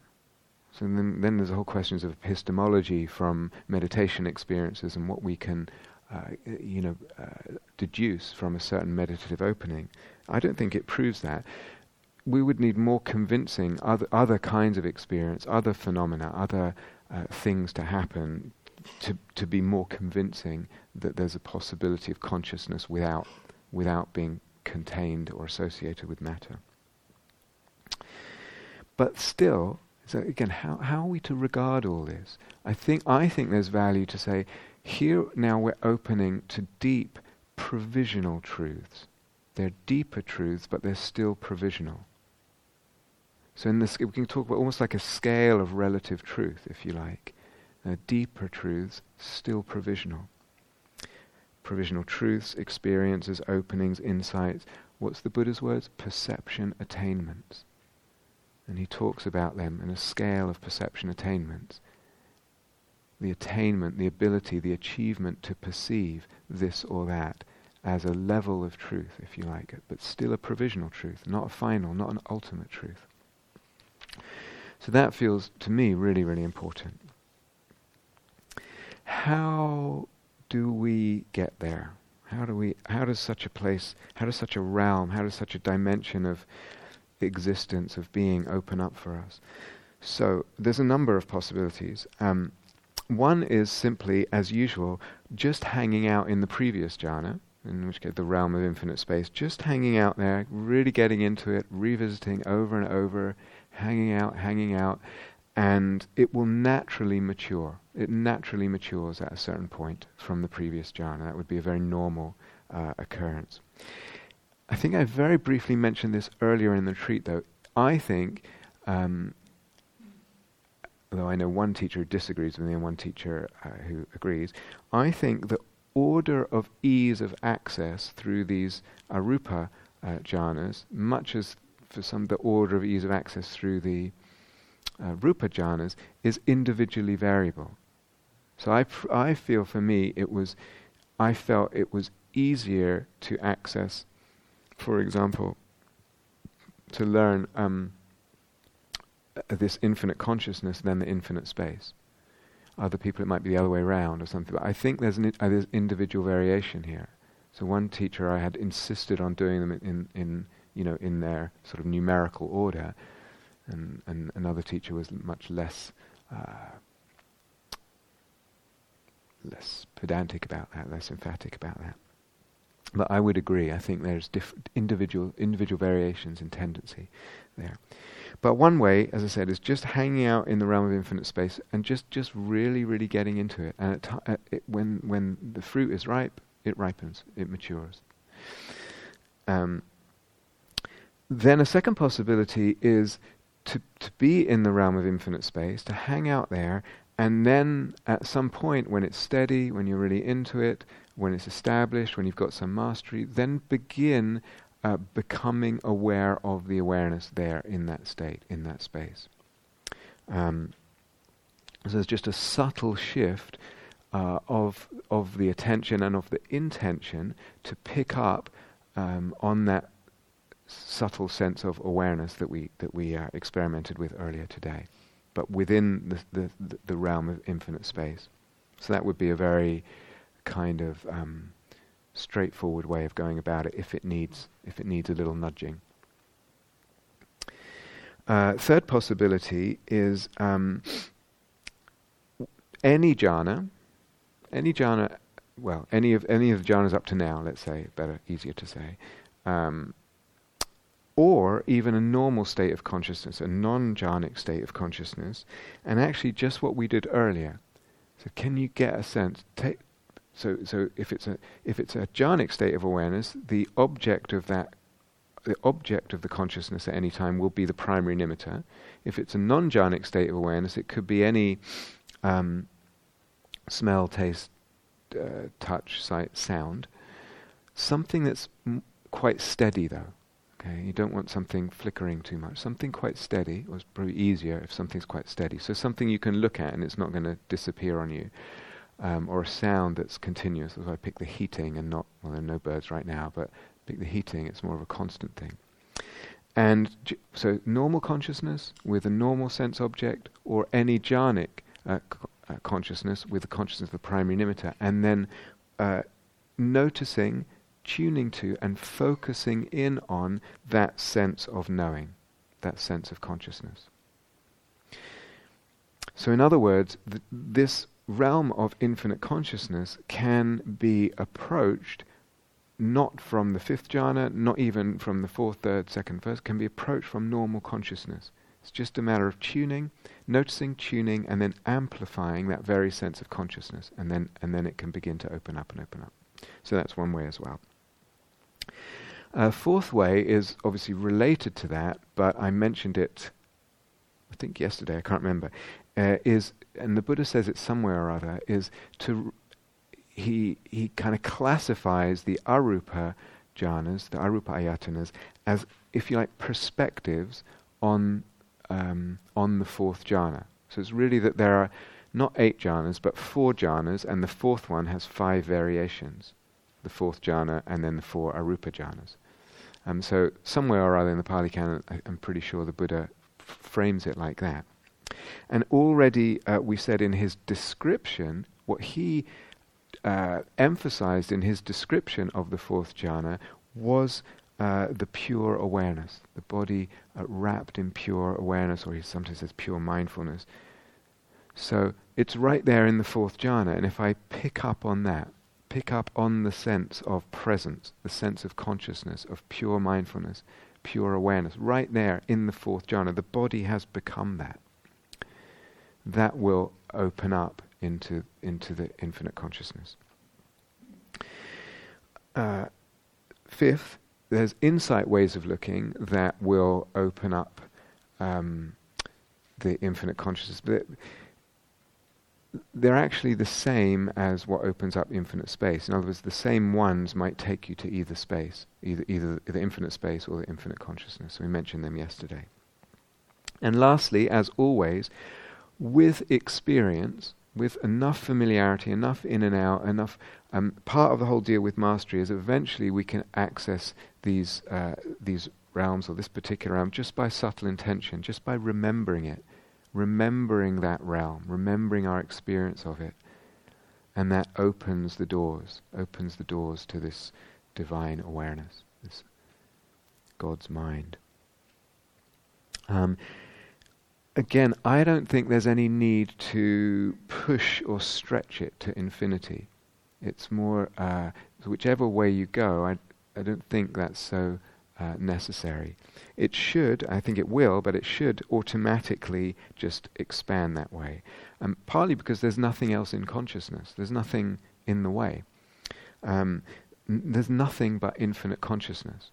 So then, then there's the whole questions of epistemology from meditation experiences and what we can, uh, you know, uh, deduce from a certain meditative opening. I don't think it proves that. We would need more convincing other other kinds of experience, other phenomena, other uh, things to happen to to be more convincing that there's a possibility of consciousness without without being contained or associated with matter. But still, so again, how, how are we to regard all this? I think, I think there's value to say, here now we're opening to deep provisional truths. They're deeper truths, but they're still provisional. So in this, we can talk about almost like a scale of relative truth, if you like. Uh, deeper truths, still provisional. Provisional truths, experiences, openings, insights. What's the Buddha's words? Perception attainments. And he talks about them in a scale of perception attainments. The attainment, the ability, the achievement to perceive this or that as a level of truth, if you like it, but still a provisional truth, not a final, not an ultimate truth. So that feels, to me, really, really important. How do we get there? How do we? How does such a place? How does such a realm? How does such a dimension of existence of being open up for us. So there's a number of possibilities. Um, one is simply, as usual, just hanging out in the previous jhana, in which case the realm of infinite space, just hanging out there, really getting into it, revisiting over and over, hanging out, hanging out, and it will naturally mature. It naturally matures at a certain point from the previous jhana. That would be a very normal uh, occurrence. I think I very briefly mentioned this earlier in the retreat, though. I think, um, though I know one teacher disagrees with me and one teacher uh, who agrees, I think the order of ease of access through these arupa uh, jhanas, much as for some the order of ease of access through the uh, rupa jhanas, is individually variable. So I, pr- I feel for me it was, I felt it was easier to access for example, to learn um, this infinite consciousness than the infinite space. Other people, it might be the other way around or something. But I think there's an uh, there's individual variation here. So one teacher I had insisted on doing them in, in, in you know in their sort of numerical order, and, and another teacher was much less uh, less pedantic about that, less emphatic about that. But I would agree. I think there's diff- individual individual variations in tendency there. But one way, as I said, is just hanging out in the realm of infinite space and just, just really, really getting into it. And t- it, when when the fruit is ripe, it ripens, it matures. Um, then a second possibility is to to be in the realm of infinite space, to hang out there, and then at some point when it's steady, when you're really into it, when it's established, when you've got some mastery, then begin uh, becoming aware of the awareness there in that state, in that space. Um, so there's just a subtle shift uh, of of the attention and of the intention to pick up um, on that subtle sense of awareness that we that we uh, experimented with earlier today, but within the, the the realm of infinite space. So that would be a very kind of um, straightforward way of going about it if it needs if it needs a little nudging. Uh, third possibility is um, any jhana, any jhana, well, any of any of the jhanas up to now, let's say, better, easier to say, um, or even a normal state of consciousness, a non-jhanic state of consciousness, and actually just what we did earlier. So, can you get a sense? Take, so, so if it's a if it's a jhanic state of awareness, the object of that the object of the consciousness at any time will be the primary nimitta. If it's a non jhanic state of awareness, it could be any um, smell, taste, uh, touch, sight, sound. Something that's m- quite steady, though. Okay, you don't want something flickering too much. Something quite steady was probably easier if something's quite steady. So something you can look at and it's not going to disappear on you. Um, or a sound that's continuous. Why I pick the heating and not, well, there are no birds right now, but pick the heating, it's more of a constant thing. And j- so normal consciousness with a normal sense object or any jhanic uh, uh, consciousness with the consciousness of the primary nimitta, and then uh, noticing, tuning to, and focusing in on that sense of knowing, that sense of consciousness. So, in other words, th- this realm of infinite consciousness can be approached not from the fifth jhana, not even from the fourth, third, second, first, can be approached from normal consciousness. It's just a matter of tuning, noticing, tuning, and then amplifying that very sense of consciousness, and then and then it can begin to open up and open up. So that's one way as well. A fourth way is obviously related to that, but I mentioned it, I think yesterday, I can't remember. Uh, is and the Buddha says it somewhere or other is to he he kind of classifies the arupa jhanas, the arupa ayatanas, as if you like perspectives on um, on the fourth jhana. So it's really that there are not eight jhanas but four jhanas, and the fourth one has five variations. The fourth jhana and then the four arupa jhanas. Um, so somewhere or other in the Pali Canon, I, am pretty sure the Buddha f- frames it like that. And already uh, we said in his description, what he uh, emphasized in his description of the fourth jhana was uh, the pure awareness, the body uh, wrapped in pure awareness, or he sometimes says pure mindfulness. So it's right there in the fourth jhana, and if I pick up on that, pick up on the sense of presence, the sense of consciousness, of pure mindfulness, pure awareness, right there in the fourth jhana, the body has become that. That will open up into, into the infinite consciousness. Uh, fifth, there's insight ways of looking that will open up um, the infinite consciousness. But they're actually the same as what opens up infinite space. In other words, the same ones might take you to either space, either, either the infinite space or the infinite consciousness. We mentioned them yesterday. And lastly, as always, with experience, with enough familiarity, enough in and out, enough. Um, part of the whole deal with mastery is eventually we can access these uh, these realms or this particular realm just by subtle intention, just by remembering it, remembering that realm, remembering our experience of it, and that opens the doors, opens the doors to this divine awareness, this God's mind. Um, again, I don't think there's any need to push or stretch it to infinity. It's more, uh, whichever way you go, I, I don't think that's so uh, necessary. It should, I think it will, but it should automatically just expand that way. Um, partly because there's nothing else in consciousness, there's nothing in the way. Um, n- there's nothing but infinite consciousness.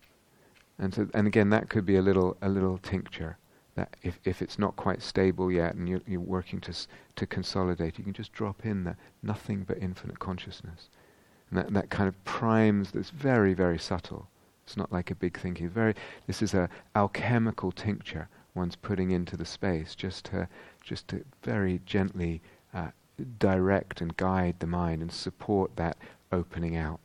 And, so, and again, that could be a little, a little tincture that if, if it's not quite stable yet and you're, you're working to, s- to consolidate, you can just drop in that nothing but infinite consciousness. And that, that kind of primes, that's very, very subtle. It's not like a big thinking. Very, this is a alchemical tincture one's putting into the space just to, just to very gently uh, direct and guide the mind and support that opening out.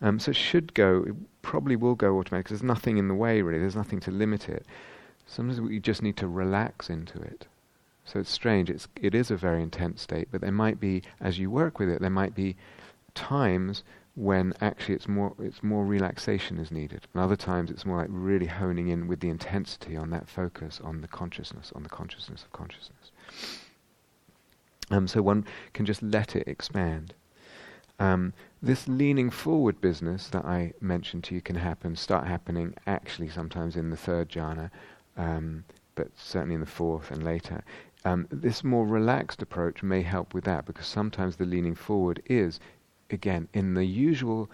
Um, so it should go, it probably will go automatically. There's nothing in the way really. There's nothing to limit it. Sometimes we just need to relax into it. So it's strange. It's it is a very intense state, but there might be, as you work with it, there might be times when actually it's more it's more relaxation is needed, and other times it's more like really honing in with the intensity on that focus on the consciousness, on the consciousness of consciousness. Um, so one can just let it expand. Um, this leaning forward business that I mentioned to you can happen, start happening actually sometimes in the third jhana, um, but certainly in the fourth and later. Um, this more relaxed approach may help with that because sometimes the leaning forward is, again, in the usual,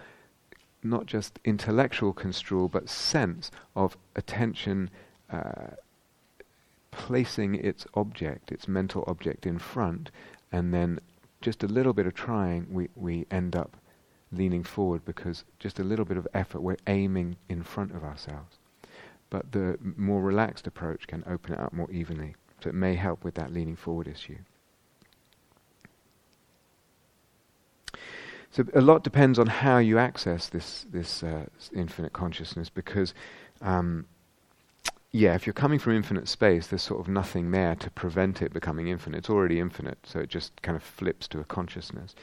not just intellectual construal, but sense of attention uh, placing its object, its mental object in front, and then just a little bit of trying, we, we end up leaning forward because just a little bit of effort, we're aiming in front of ourselves. But the more relaxed approach can open it up more evenly. So it may help with that leaning forward issue. So a lot depends on how you access this this uh, infinite consciousness because um, yeah, if you're coming from infinite space, there's sort of nothing there to prevent it becoming infinite. It's already infinite, so it just kind of flips to a consciousness.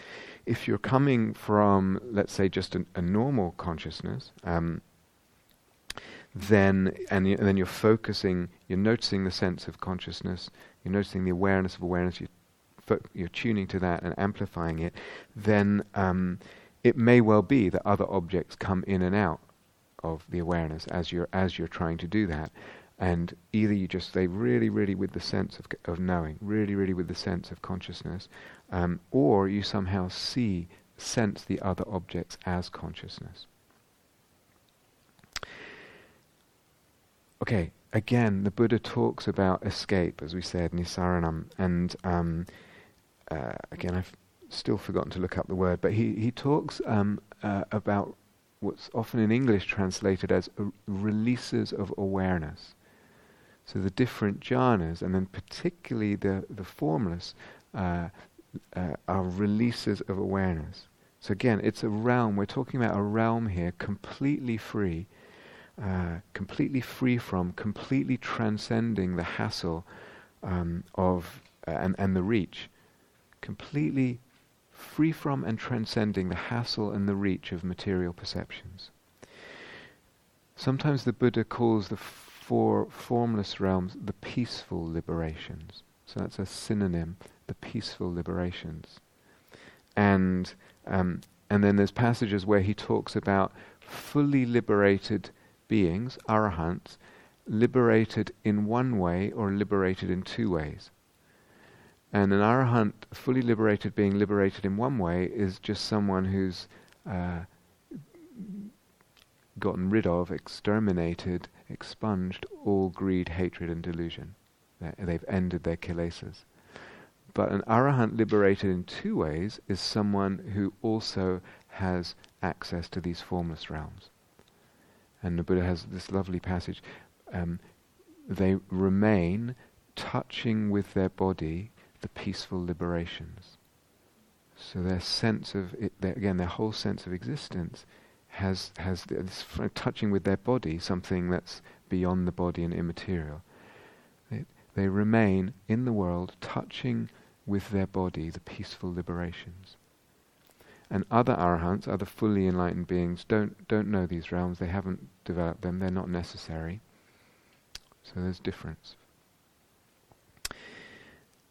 If you're coming from, let's say, just a, a normal consciousness, um, then and, y- and, then you're focusing, you're noticing the sense of consciousness, you're noticing the awareness of awareness, you're, fo- you're tuning to that and amplifying it. Then um, it may well be that other objects come in and out of the awareness as you're as you're trying to do that and either you just stay really, really with the sense of, of knowing, really, really with the sense of consciousness, um, or you somehow see, sense the other objects as consciousness. Okay, again, the Buddha talks about escape, as we said, nisaranam, and um, uh, again, I've still forgotten to look up the word, but he, he talks um, uh, about what's often in English translated as releases of awareness. So the different jhanas, and then particularly the, the formless, uh, uh, are releases of awareness. So again, it's a realm, we're talking about a realm here completely free, uh, completely free from, completely transcending the hassle um, of, uh, and, and the reach, completely free from and transcending the hassle and the reach of material perceptions. Sometimes the Buddha calls the for formless realms, the peaceful liberations. So that's a synonym, the peaceful liberations. And um, and then there's passages where he talks about fully liberated beings, arahants, liberated in one way or liberated in two ways. And an arahant, fully liberated being liberated in one way, is just someone who's uh, gotten rid of, exterminated, expunged all greed, hatred, and delusion. They've ended their kilesas. But an arahant liberated in two ways is someone who also has access to these formless realms. And the Buddha has this lovely passage. Um, they remain touching with their body the peaceful liberations. So their sense of, it, their, again, their whole sense of existence has has this touching with their body something that's beyond the body and immaterial. They, they remain in the world touching with their body the peaceful liberations. And other arahants, other fully enlightened beings, don't don't know these realms. They haven't developed them. They're not necessary. So there's difference.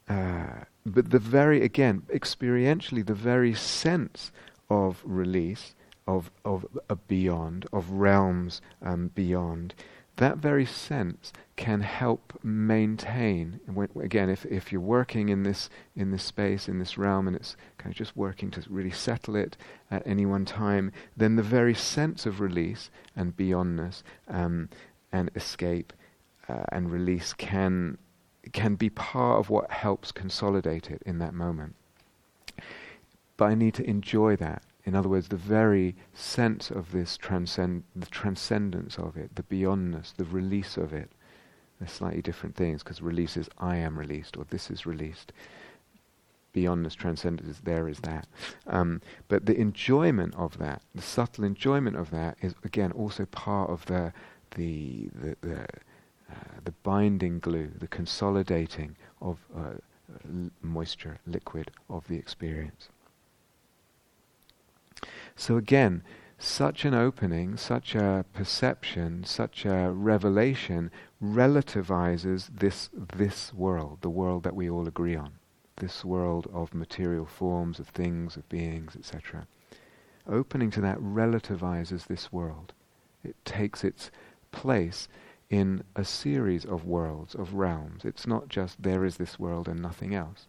Uh, but the very again experientially, the very sense of release of, of a beyond, of realms um, beyond, that very sense can help maintain. When, again, if, if you're working in this in this space, in this realm, and it's kind of just working to really settle it at any one time, then the very sense of release and beyondness um, and escape uh, and release can can be part of what helps consolidate it in that moment. But I need to enjoy that in other words, the very sense of this transcend, the transcendence of it, the beyondness, the release of it, they're slightly different things because release is I am released or this is released. Beyondness, transcendence is there is that. Um, but the enjoyment of that, the subtle enjoyment of that, is again also part of the the the, the, uh, the binding glue, the consolidating of uh, l- moisture, liquid of the experience. So again, such an opening, such a perception, such a revelation relativizes this, this world, the world that we all agree on, this world of material forms, of things, of beings, etc. Opening to that relativizes this world. It takes its place in a series of worlds, of realms. It's not just there is this world and nothing else.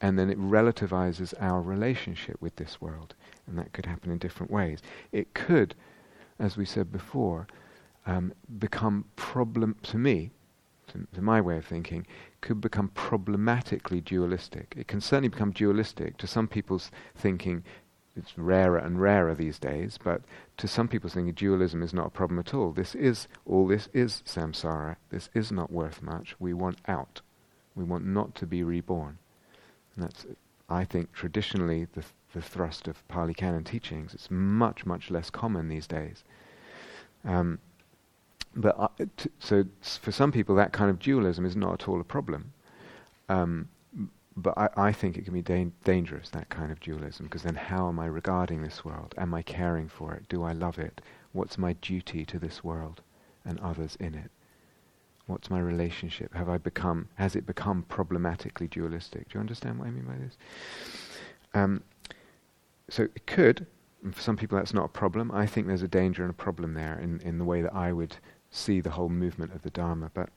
And then it relativizes our relationship with this world. And that could happen in different ways. It could, as we said before, um, become problem to me, to, to, my way of thinking, could become problematically dualistic. It can certainly become dualistic to some people's thinking. It's rarer and rarer these days, but to some people's thinking, dualism is not a problem at all. This is all. This is samsara. This is not worth much. We want out. We want not to be reborn. And that's, I think, traditionally the the thrust of Pali Canon teachings. It's much, much less common these days. Um, but uh, t- so for some people, that kind of dualism is not at all a problem. Um, but I, I, think it can be da- dangerous, that kind of dualism, because then how am I regarding this world? Am I caring for it? Do I love it? What's my duty to this world and others in it? What's my relationship? Have I become, has it become problematically dualistic? Do you understand what I mean by this? Um, so it could, for some people that's not a problem. I think there's a danger and a problem there in, in the way that I would see the whole movement of the Dharma. But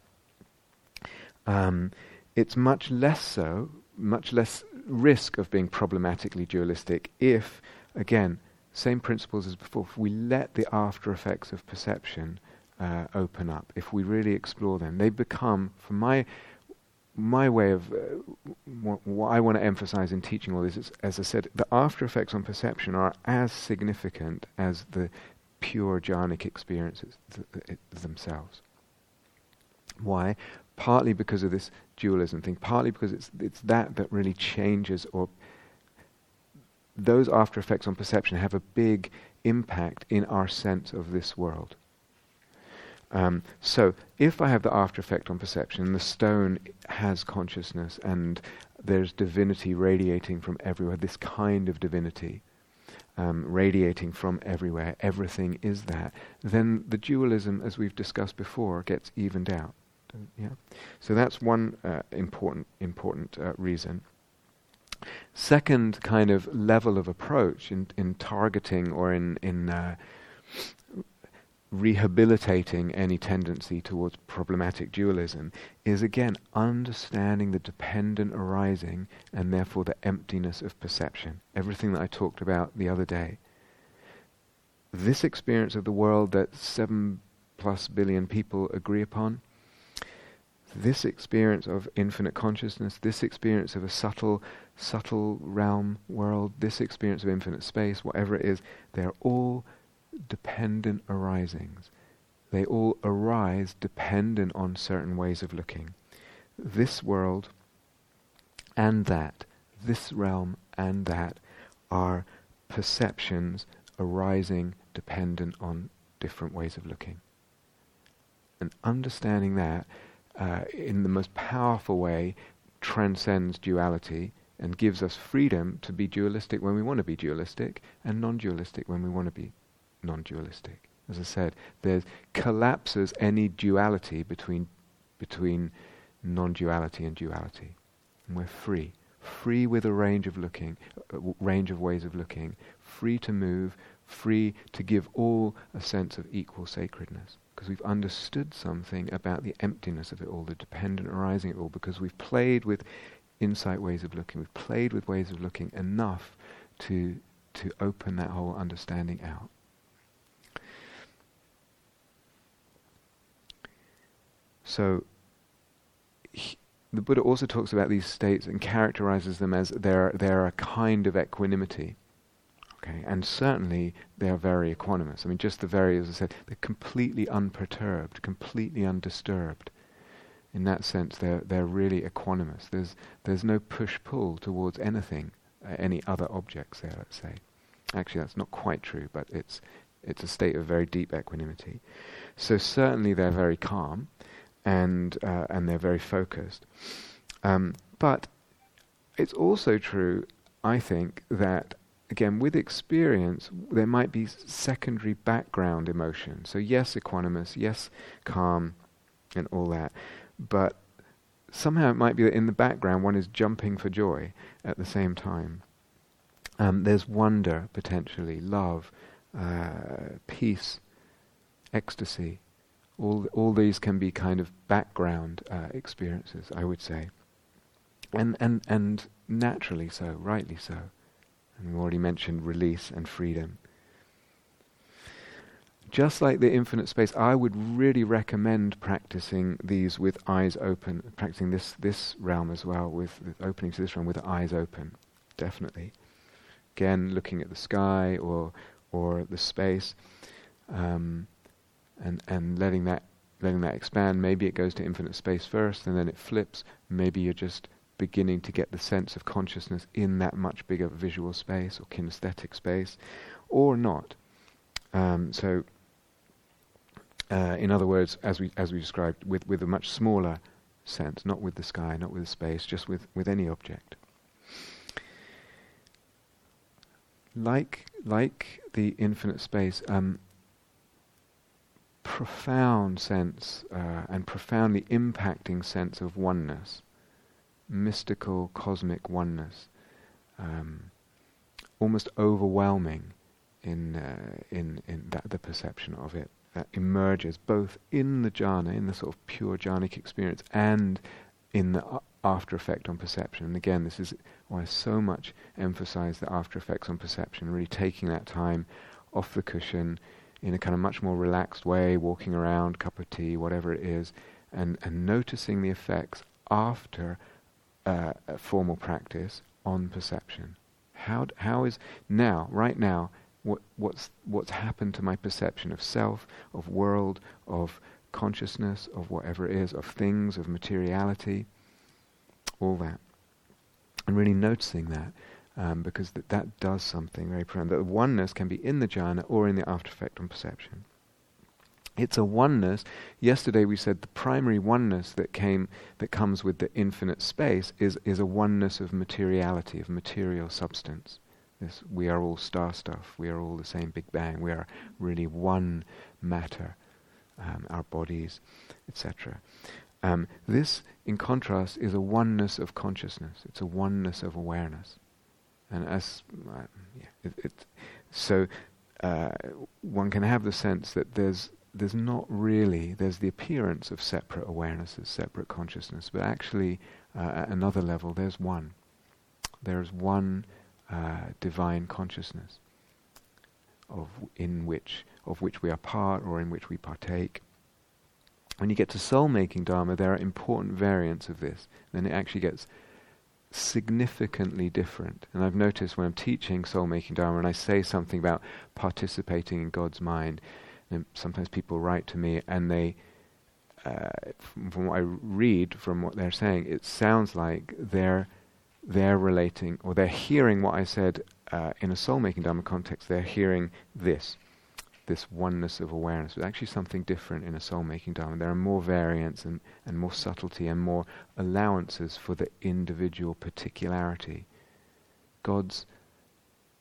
um, it's much less so, much less risk of being problematically dualistic if, again, same principles as before, if we let the after effects of perception uh, open up, if we really explore them, they become, from my my way of uh, what, what, I want to emphasize in teaching all this is, as I said, the after effects on perception are as significant as the pure jhanic experiences th- th- themselves. Why? Partly because of this dualism thing, partly because it's, it's that that really changes or those after effects on perception have a big impact in our sense of this world. Um, so if I have the after effect on perception, the stone has consciousness and there's divinity radiating from everywhere, this kind of divinity um, radiating from everywhere, everything is that, then the dualism, as we've discussed before, gets evened out. Yeah? So that's one uh, important, important uh, reason. Second kind of level of approach in, in targeting or in, in uh, rehabilitating any tendency towards problematic dualism is again understanding the dependent arising and therefore the emptiness of perception. Everything that I talked about the other day. This experience of the world that seven plus billion people agree upon, this experience of infinite consciousness, this experience of a subtle, subtle realm world, this experience of infinite space, whatever it is, they're all dependent arisings. They all arise dependent on certain ways of looking. This world and that, this realm and that, are perceptions arising dependent on different ways of looking. And understanding that uh, in the most powerful way transcends duality and gives us freedom to be dualistic when we want to be dualistic and non dualistic when we want to be non-dualistic. As I said, there collapses any duality between between non-duality and duality, and we're free, free with a range of looking, a range of ways of looking, free to move, free to give all a sense of equal sacredness, because we've understood something about the emptiness of it all, the dependent arising of it all, because we've played with insight ways of looking, we've played with ways of looking enough to to open that whole understanding out. So he, the Buddha also talks about these states and characterizes them as they're, they're a kind of equanimity. Okay, and certainly they are very equanimous. I mean, just the very, as I said, they're completely unperturbed, completely undisturbed. In that sense, they're they're really equanimous. There's there's no push pull towards anything, uh, any other objects there. Let's say, actually, that's not quite true, but it's it's a state of very deep equanimity. So certainly they're very calm and uh, and they're very focused. Um, but it's also true, I think, that again, with experience, there might be secondary background emotion. So, yes, equanimous, yes, calm, and all that. But somehow it might be that in the background one is jumping for joy at the same time. Um, there's wonder, potentially, love, uh, peace, ecstasy. All, all these can be kind of background uh, experiences, I would say. And, and, and naturally so, rightly so. And we already mentioned release and freedom. Just like the infinite space, I would really recommend practicing these with eyes open, practicing this, this realm as well, with the opening to this realm with eyes open, definitely. Again, looking at the sky or, or the space, um, and, and letting that letting that expand. Maybe it goes to infinite space first, and then it flips. Maybe you're just beginning to get the sense of consciousness in that much bigger visual space or kinesthetic space, or not. Um, so, uh, in other words, as we as we described, with with a much smaller sense, not with the sky, not with the space, just with with any object. Like like the infinite space, um, profound sense uh, and profoundly impacting sense of oneness mystical cosmic oneness, um, almost overwhelming in uh, in in that the perception of it that emerges both in the jhana, in the sort of pure jhanic experience, and in the after effect on perception. And again, this is why I so much emphasize the after effects on perception, really taking that time off the cushion in a kind of much more relaxed way, walking around, cup of tea, whatever it is, and, and noticing the effects after uh, formal practice on perception. How how is now right now what what's what's happened to my perception of self, of world, of consciousness, of whatever it is, of things, of materiality, all that, and really noticing that. Um, because th- that does something very profound. That the oneness can be in the jhana or in the after effect on perception. It's a oneness. Yesterday we said the primary oneness that came that comes with the infinite space is is a oneness of materiality, of material substance. This we are all star stuff. We are all the same Big Bang. We are really one matter. Um, our bodies, etc. Um, this, in contrast, is a oneness of consciousness. It's a oneness of awareness, and as uh, yeah, it, it, so uh, one can have the sense that there's there's not really, there's the appearance of separate awareness awarenesses, separate consciousness, but actually uh, at another level there's one. There's one uh, divine consciousness of in which of which we are part or in which we partake. When you get to soul making dharma, there are important variants of this. Then it actually gets significantly different. And I've noticed when I'm teaching soul making dharma and I say something about participating in God's mind, and sometimes people write to me and they, uh, from, what I read from what they're saying, it sounds like they're they're relating or they're hearing what I said uh, in a soul making Dharma context. They're hearing this, this oneness of awareness. It's actually something different in a soul making Dharma. There are more variants and, and more subtlety and more allowances for the individual particularity. God's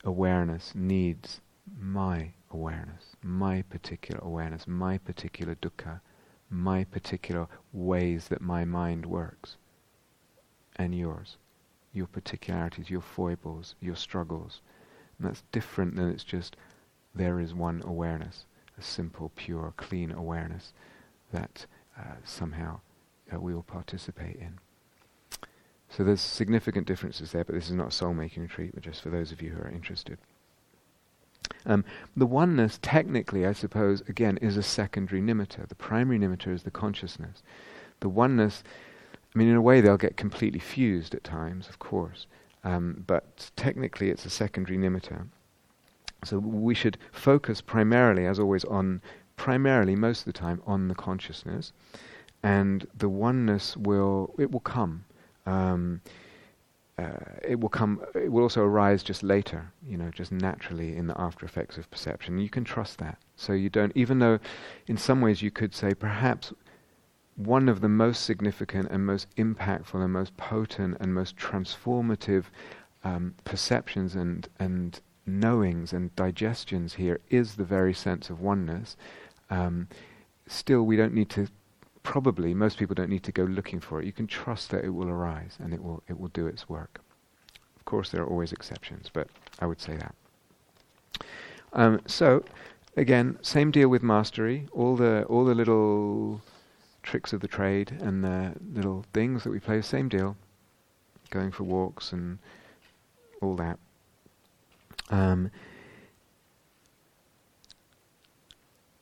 awareness needs my awareness, my particular awareness, my particular dukkha, my particular ways that my mind works, and yours, your particularities, your foibles, your struggles. And that's different than it's just there is one awareness, a simple, pure, clean awareness that uh, somehow uh, we will participate in. So there's significant differences there, but this is not a soul-making retreat, but just for those of you who are interested. Um, the oneness, technically, I suppose, again, is a secondary nimitta. The primary nimitta is the consciousness. The oneness, I mean, in a way, they'll get completely fused at times, of course, um, but technically, it's a secondary nimitta. So we should focus primarily, as always, on primarily, most of the time, on the consciousness, and the oneness will it will come. Um, uh, it will come. It will also arise just later, you know, just naturally in the after effects of perception. You can trust that. So you don't, even though, in some ways, you could say perhaps one of the most significant and most impactful and most potent and most transformative um, perceptions and and knowings and digestions here is the very sense of oneness, um, still we don't need to probably most people don't need to go looking for it. You can trust that it will arise and it will it will do its work. Of course, there are always exceptions, but I would say that. Um, so, again, same deal with mastery. All the all the little tricks of the trade and the little things that we play, same deal. Going for walks and all that. Um,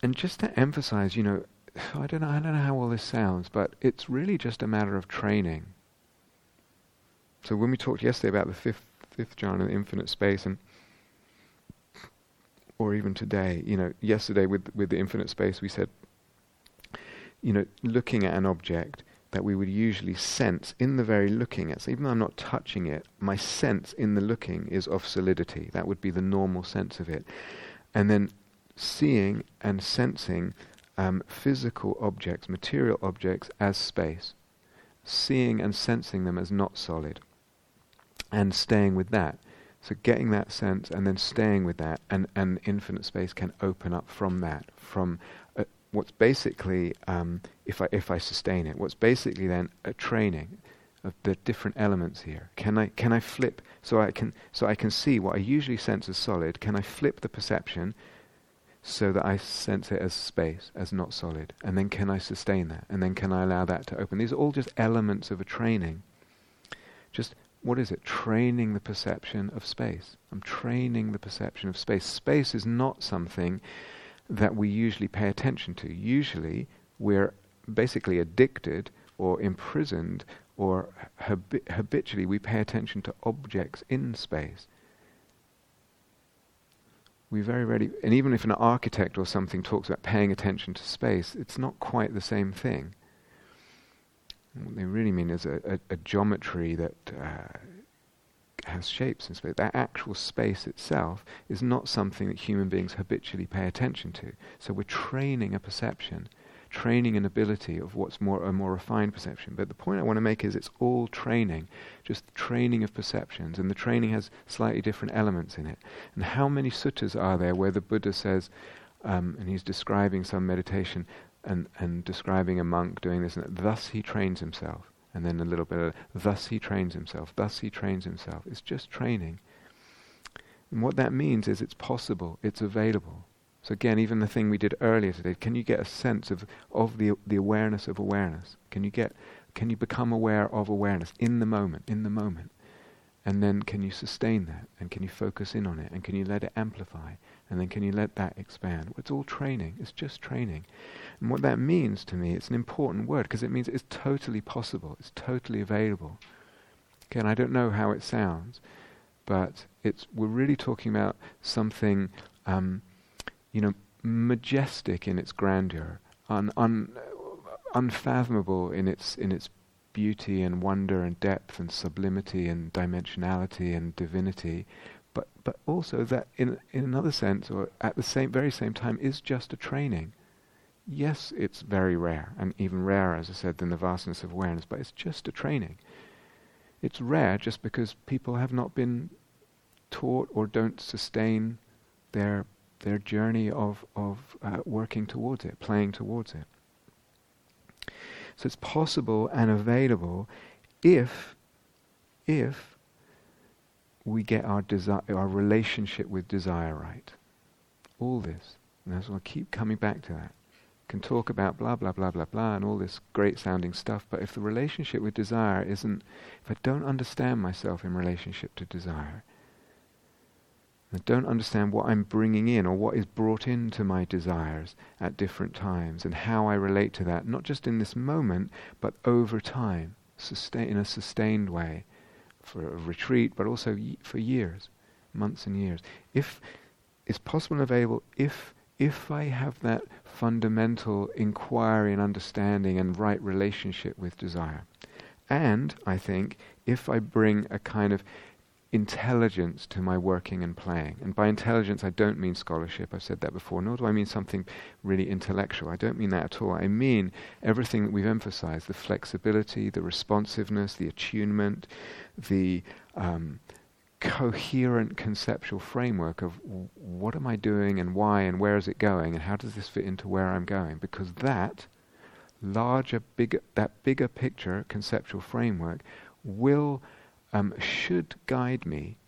and just to emphasize, you know, I don't know, I don't know how all this sounds, but it's really just a matter of training. So when we talked yesterday about the fifth fifth jhana, infinite space, and or even today, you know, yesterday with with the infinite space, we said, you know, looking at an object that we would usually sense in the very looking at. So even though I'm not touching it, my sense in the looking is of solidity. That would be the normal sense of it. And then seeing and sensing um, physical objects, material objects, as space. Seeing and sensing them as not solid. And staying with that. So getting that sense and then staying with that, and, and infinite space can open up from that, from what's basically, um, if I if I sustain it, what's basically then a training of the different elements here. Can I can I flip so I can so I can see what I usually sense as solid? Can I flip the perception so that I sense it as space, as not solid? And then can I sustain that? And then can I allow that to open? These are all just elements of a training. Just what is it? Training the perception of space. I'm training the perception of space. Space is not something that we usually pay attention to. Usually, we're basically addicted or imprisoned, or habi- habitually we pay attention to objects in space. We very rarely, and even if an architect or something talks about paying attention to space, it's not quite the same thing. What they really mean is a, a, a geometry that uh, has shapes in space. That actual space itself is not something that human beings habitually pay attention to. So we're training a perception, training an ability of what's more a more refined perception. But the point I want to make is it's all training, just training of perceptions, and the training has slightly different elements in it. And how many suttas are there where the Buddha says, um, and he's describing some meditation, and, and describing a monk doing this, and that, thus he trains himself. And then a little bit of, thus he trains himself, thus he trains himself. It's just training. And what that means is it's possible, it's available. So again, even the thing we did earlier today, can you get a sense of, of the, the awareness of awareness? Can you get, can you become aware of awareness in the moment, in the moment? And then can you sustain that? And can you focus in on it? And can you let it amplify? And then can you let that expand? It's all training. It's just training. And what that means to me, it's an important word because it means it's totally possible. It's totally available. Again, I don't know how it sounds, but it's we're really talking about something, um, you know, majestic in its grandeur, un, un, unfathomable in its in its beauty and wonder and depth and sublimity and dimensionality and divinity, but but also that in in another sense or at the same very same time is just a training yes, it's very rare, and even rarer, as I said, than the vastness of awareness, but it's just a training. It's rare just because people have not been taught or don't sustain their their journey of of uh, working towards it, playing towards it. So it's possible and available if if we get our desire, our relationship with desire right. All this, and that's why I keep coming back to that can talk about blah, blah, blah, blah, blah, and all this great sounding stuff, but if the relationship with desire isn't, if I don't understand myself in relationship to desire, I don't understand what I'm bringing in or what is brought into my desires at different times and how I relate to that, not just in this moment, but over time, sustain, in a sustained way, for a retreat, but also y- for years, months and years. If it's possible and available, if if I have that fundamental inquiry and understanding and right relationship with desire. And I think if I bring a kind of intelligence to my working and playing, and by intelligence I don't mean scholarship, I've said that before, nor do I mean something really intellectual. I don't mean that at all. I mean everything that we've emphasized the flexibility, the responsiveness, the attunement, the um, coherent conceptual framework of w- what am I doing and why and where is it going and how does this fit into where I'm going because that larger bigger that bigger picture conceptual framework will um, should guide me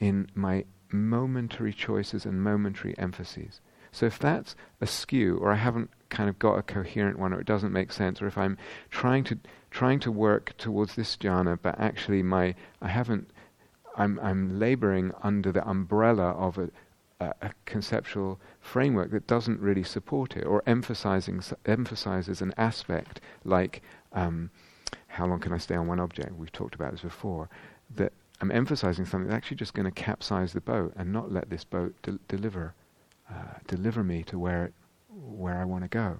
in my momentary choices and momentary emphases. So if that's askew or I haven't kind of got a coherent one or it doesn't make sense or if I'm trying to trying to work towards this jhana but actually my I haven't I'm, I'm laboring under the umbrella of a, a, a, conceptual framework that doesn't really support it or emphasizing emphasizes an aspect like um, how long can I stay on one object? We've talked about this before. That I'm emphasizing something that's actually just going to capsize the boat and not let this boat de- deliver uh, deliver me to where it, where I want to go.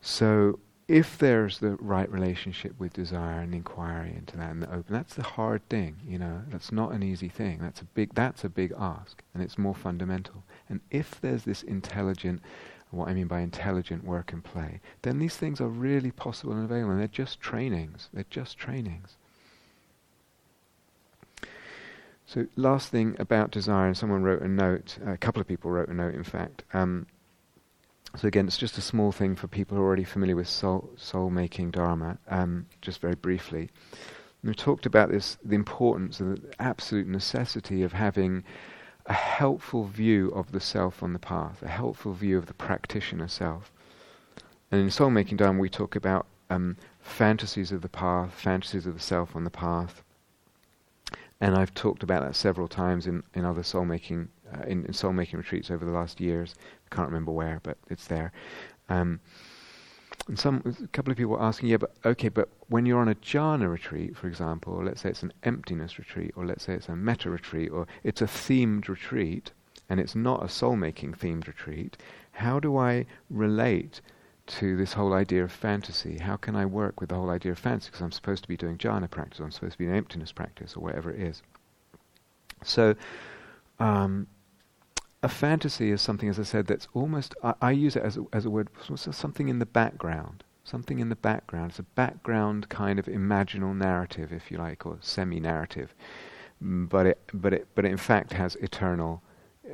So if there's the right relationship with desire and inquiry into that and the open, that's the hard thing, you know. That's not an easy thing. That's a big. That's a big ask, and it's more fundamental. And if there's this intelligent, what I mean by intelligent work and play, then these things are really possible and available. And they're just trainings. They're just trainings. So last thing about desire, and someone wrote a note. A couple of people wrote a note, in fact. Um, so again, it's just a small thing for people who are already familiar with soul, soul making dharma. Um, just very briefly, and we talked about this: the importance and the absolute necessity of having a helpful view of the self on the path, a helpful view of the practitioner self. And in soul making dharma, we talk about um, fantasies of the path, fantasies of the self on the path. And I've talked about that several times in, in other soul making uh, in, in soul making retreats over the last years. I can't remember where, but it's there. Um, and some a couple of people were asking, yeah, but okay, but when you're on a jhana retreat, for example, let's say it's an emptiness retreat, or let's say it's a metta retreat, or it's a themed retreat, and it's not a soul-making themed retreat, how do I relate to this whole idea of fantasy? How can I work with the whole idea of fantasy? Because I'm supposed to be doing jhana practice, I'm supposed to be doing emptiness practice, or whatever it is. So, um, a fantasy is something, as I said, that's almost, I, I use it as a, as a word, something in the background. Something in the background. It's a background kind of imaginal narrative, if you like, or semi-narrative. Mm, but it, but it, but it in fact has eternal,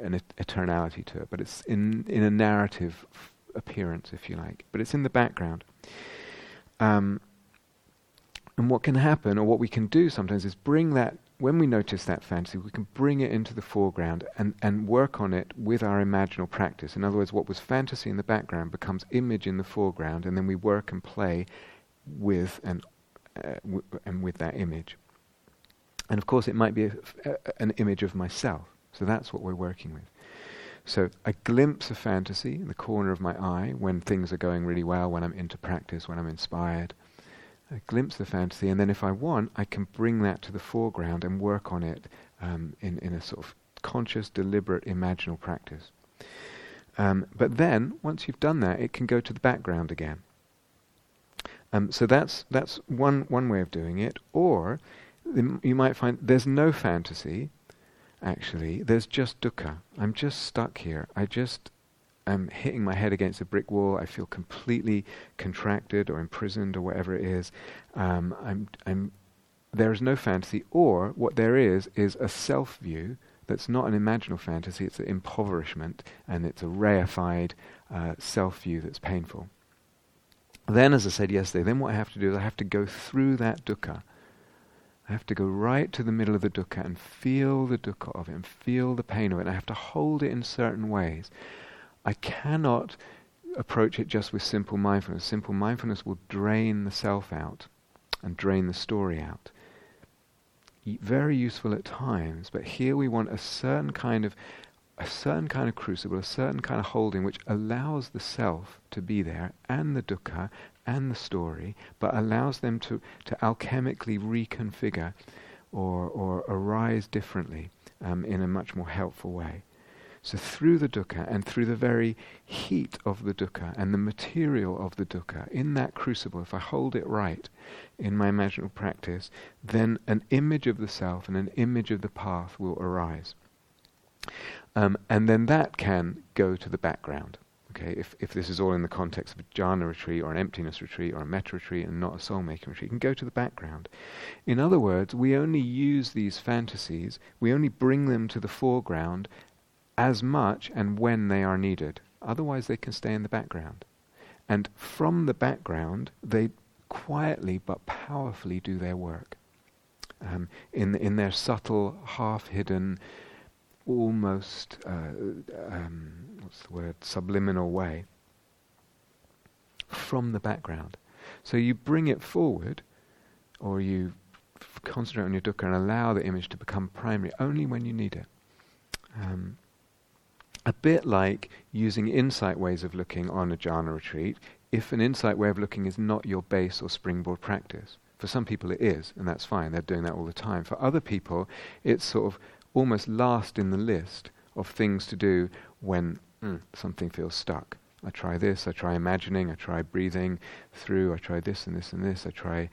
an et- eternality to it. But it's in in a narrative f- appearance, if you like. But it's in the background. Um, and what can happen, or what we can do sometimes, is bring that when we notice that fantasy, we can bring it into the foreground and, and work on it with our imaginal practice. In other words, what was fantasy in the background becomes image in the foreground, and then we work and play with and, uh, w- and with that image. And of course, it might be an image of myself. So that's what we're working with. So a glimpse of fantasy in the corner of my eye when things are going really well, when I'm into practice, when I'm inspired a glimpse of fantasy, and then if I want, I can bring that to the foreground and work on it um, in, in a sort of conscious, deliberate, imaginal practice. Um, but then, once you've done that, it can go to the background again. Um, so that's that's one one way of doing it. Or you might find there's no fantasy. Actually, there's just dukkha. I'm just stuck here. I just I'm hitting my head against a brick wall. I feel completely contracted or imprisoned or whatever it is. Um, I'm, I'm, there is no fantasy, or what there is is a self view that's not an imaginal fantasy, it's an impoverishment, and it's a reified uh, self view that's painful. Then, as I said yesterday, then what I have to do is I have to go through that dukkha. I have to go right to the middle of the dukkha and feel the dukkha of it and feel the pain of it. And I have to hold it in certain ways. I cannot approach it just with simple mindfulness. Simple mindfulness will drain the self out and drain the story out. Very useful at times, but here we want a certain kind of a certain kind of crucible, a certain kind of holding which allows the self to be there and the dukkha and the story, but allows them to, to alchemically reconfigure or, or arise differently um, in a much more helpful way. So through the dukkha and through the very heat of the dukkha and the material of the dukkha, in that crucible, if I hold it right in my imaginal practice, then an image of the self and an image of the path will arise. Um, and then that can go to the background. Okay, if, if this is all in the context of a jhana retreat or an emptiness retreat or a metta retreat and not a soul making retreat, can go to the background. In other words, we only use these fantasies, we only bring them to the foreground as much and when they are needed. Otherwise, they can stay in the background. And from the background, they quietly but powerfully do their work. Um, in, in their subtle, half hidden, almost, uh, um, what's the word, subliminal way, from the background. So you bring it forward, or you f- concentrate on your dukkha and allow the image to become primary only when you need it. Um, a bit like using insight ways of looking on a jhana retreat, if an insight way of looking is not your base or springboard practice. For some people it is, and that's fine, they're doing that all the time. For other people, it's sort of almost last in the list of things to do when mm, something feels stuck. I try this, I try imagining, I try breathing through, I try this and this and this, I try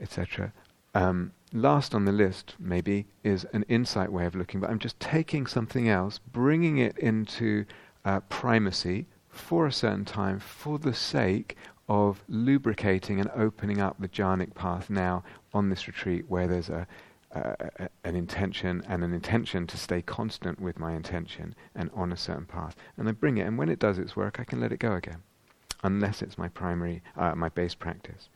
etc. Um, last on the list, maybe, is an insight way of looking, but I'm just taking something else, bringing it into uh, primacy for a certain time for the sake of lubricating and opening up the jhanic path now on this retreat where there's a, a, an intention and an intention to stay constant with my intention and on a certain path. And I bring it, and when it does its work, I can let it go again, unless it's my primary, uh, my base practice.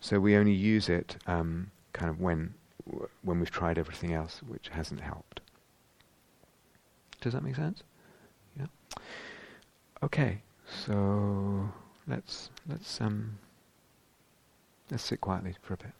So we only use it um, kind of when when we've tried everything else, which hasn't helped. Does that make sense? Yeah. Okay, so let's let's um let's sit quietly for a bit.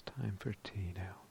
It's time for tea now.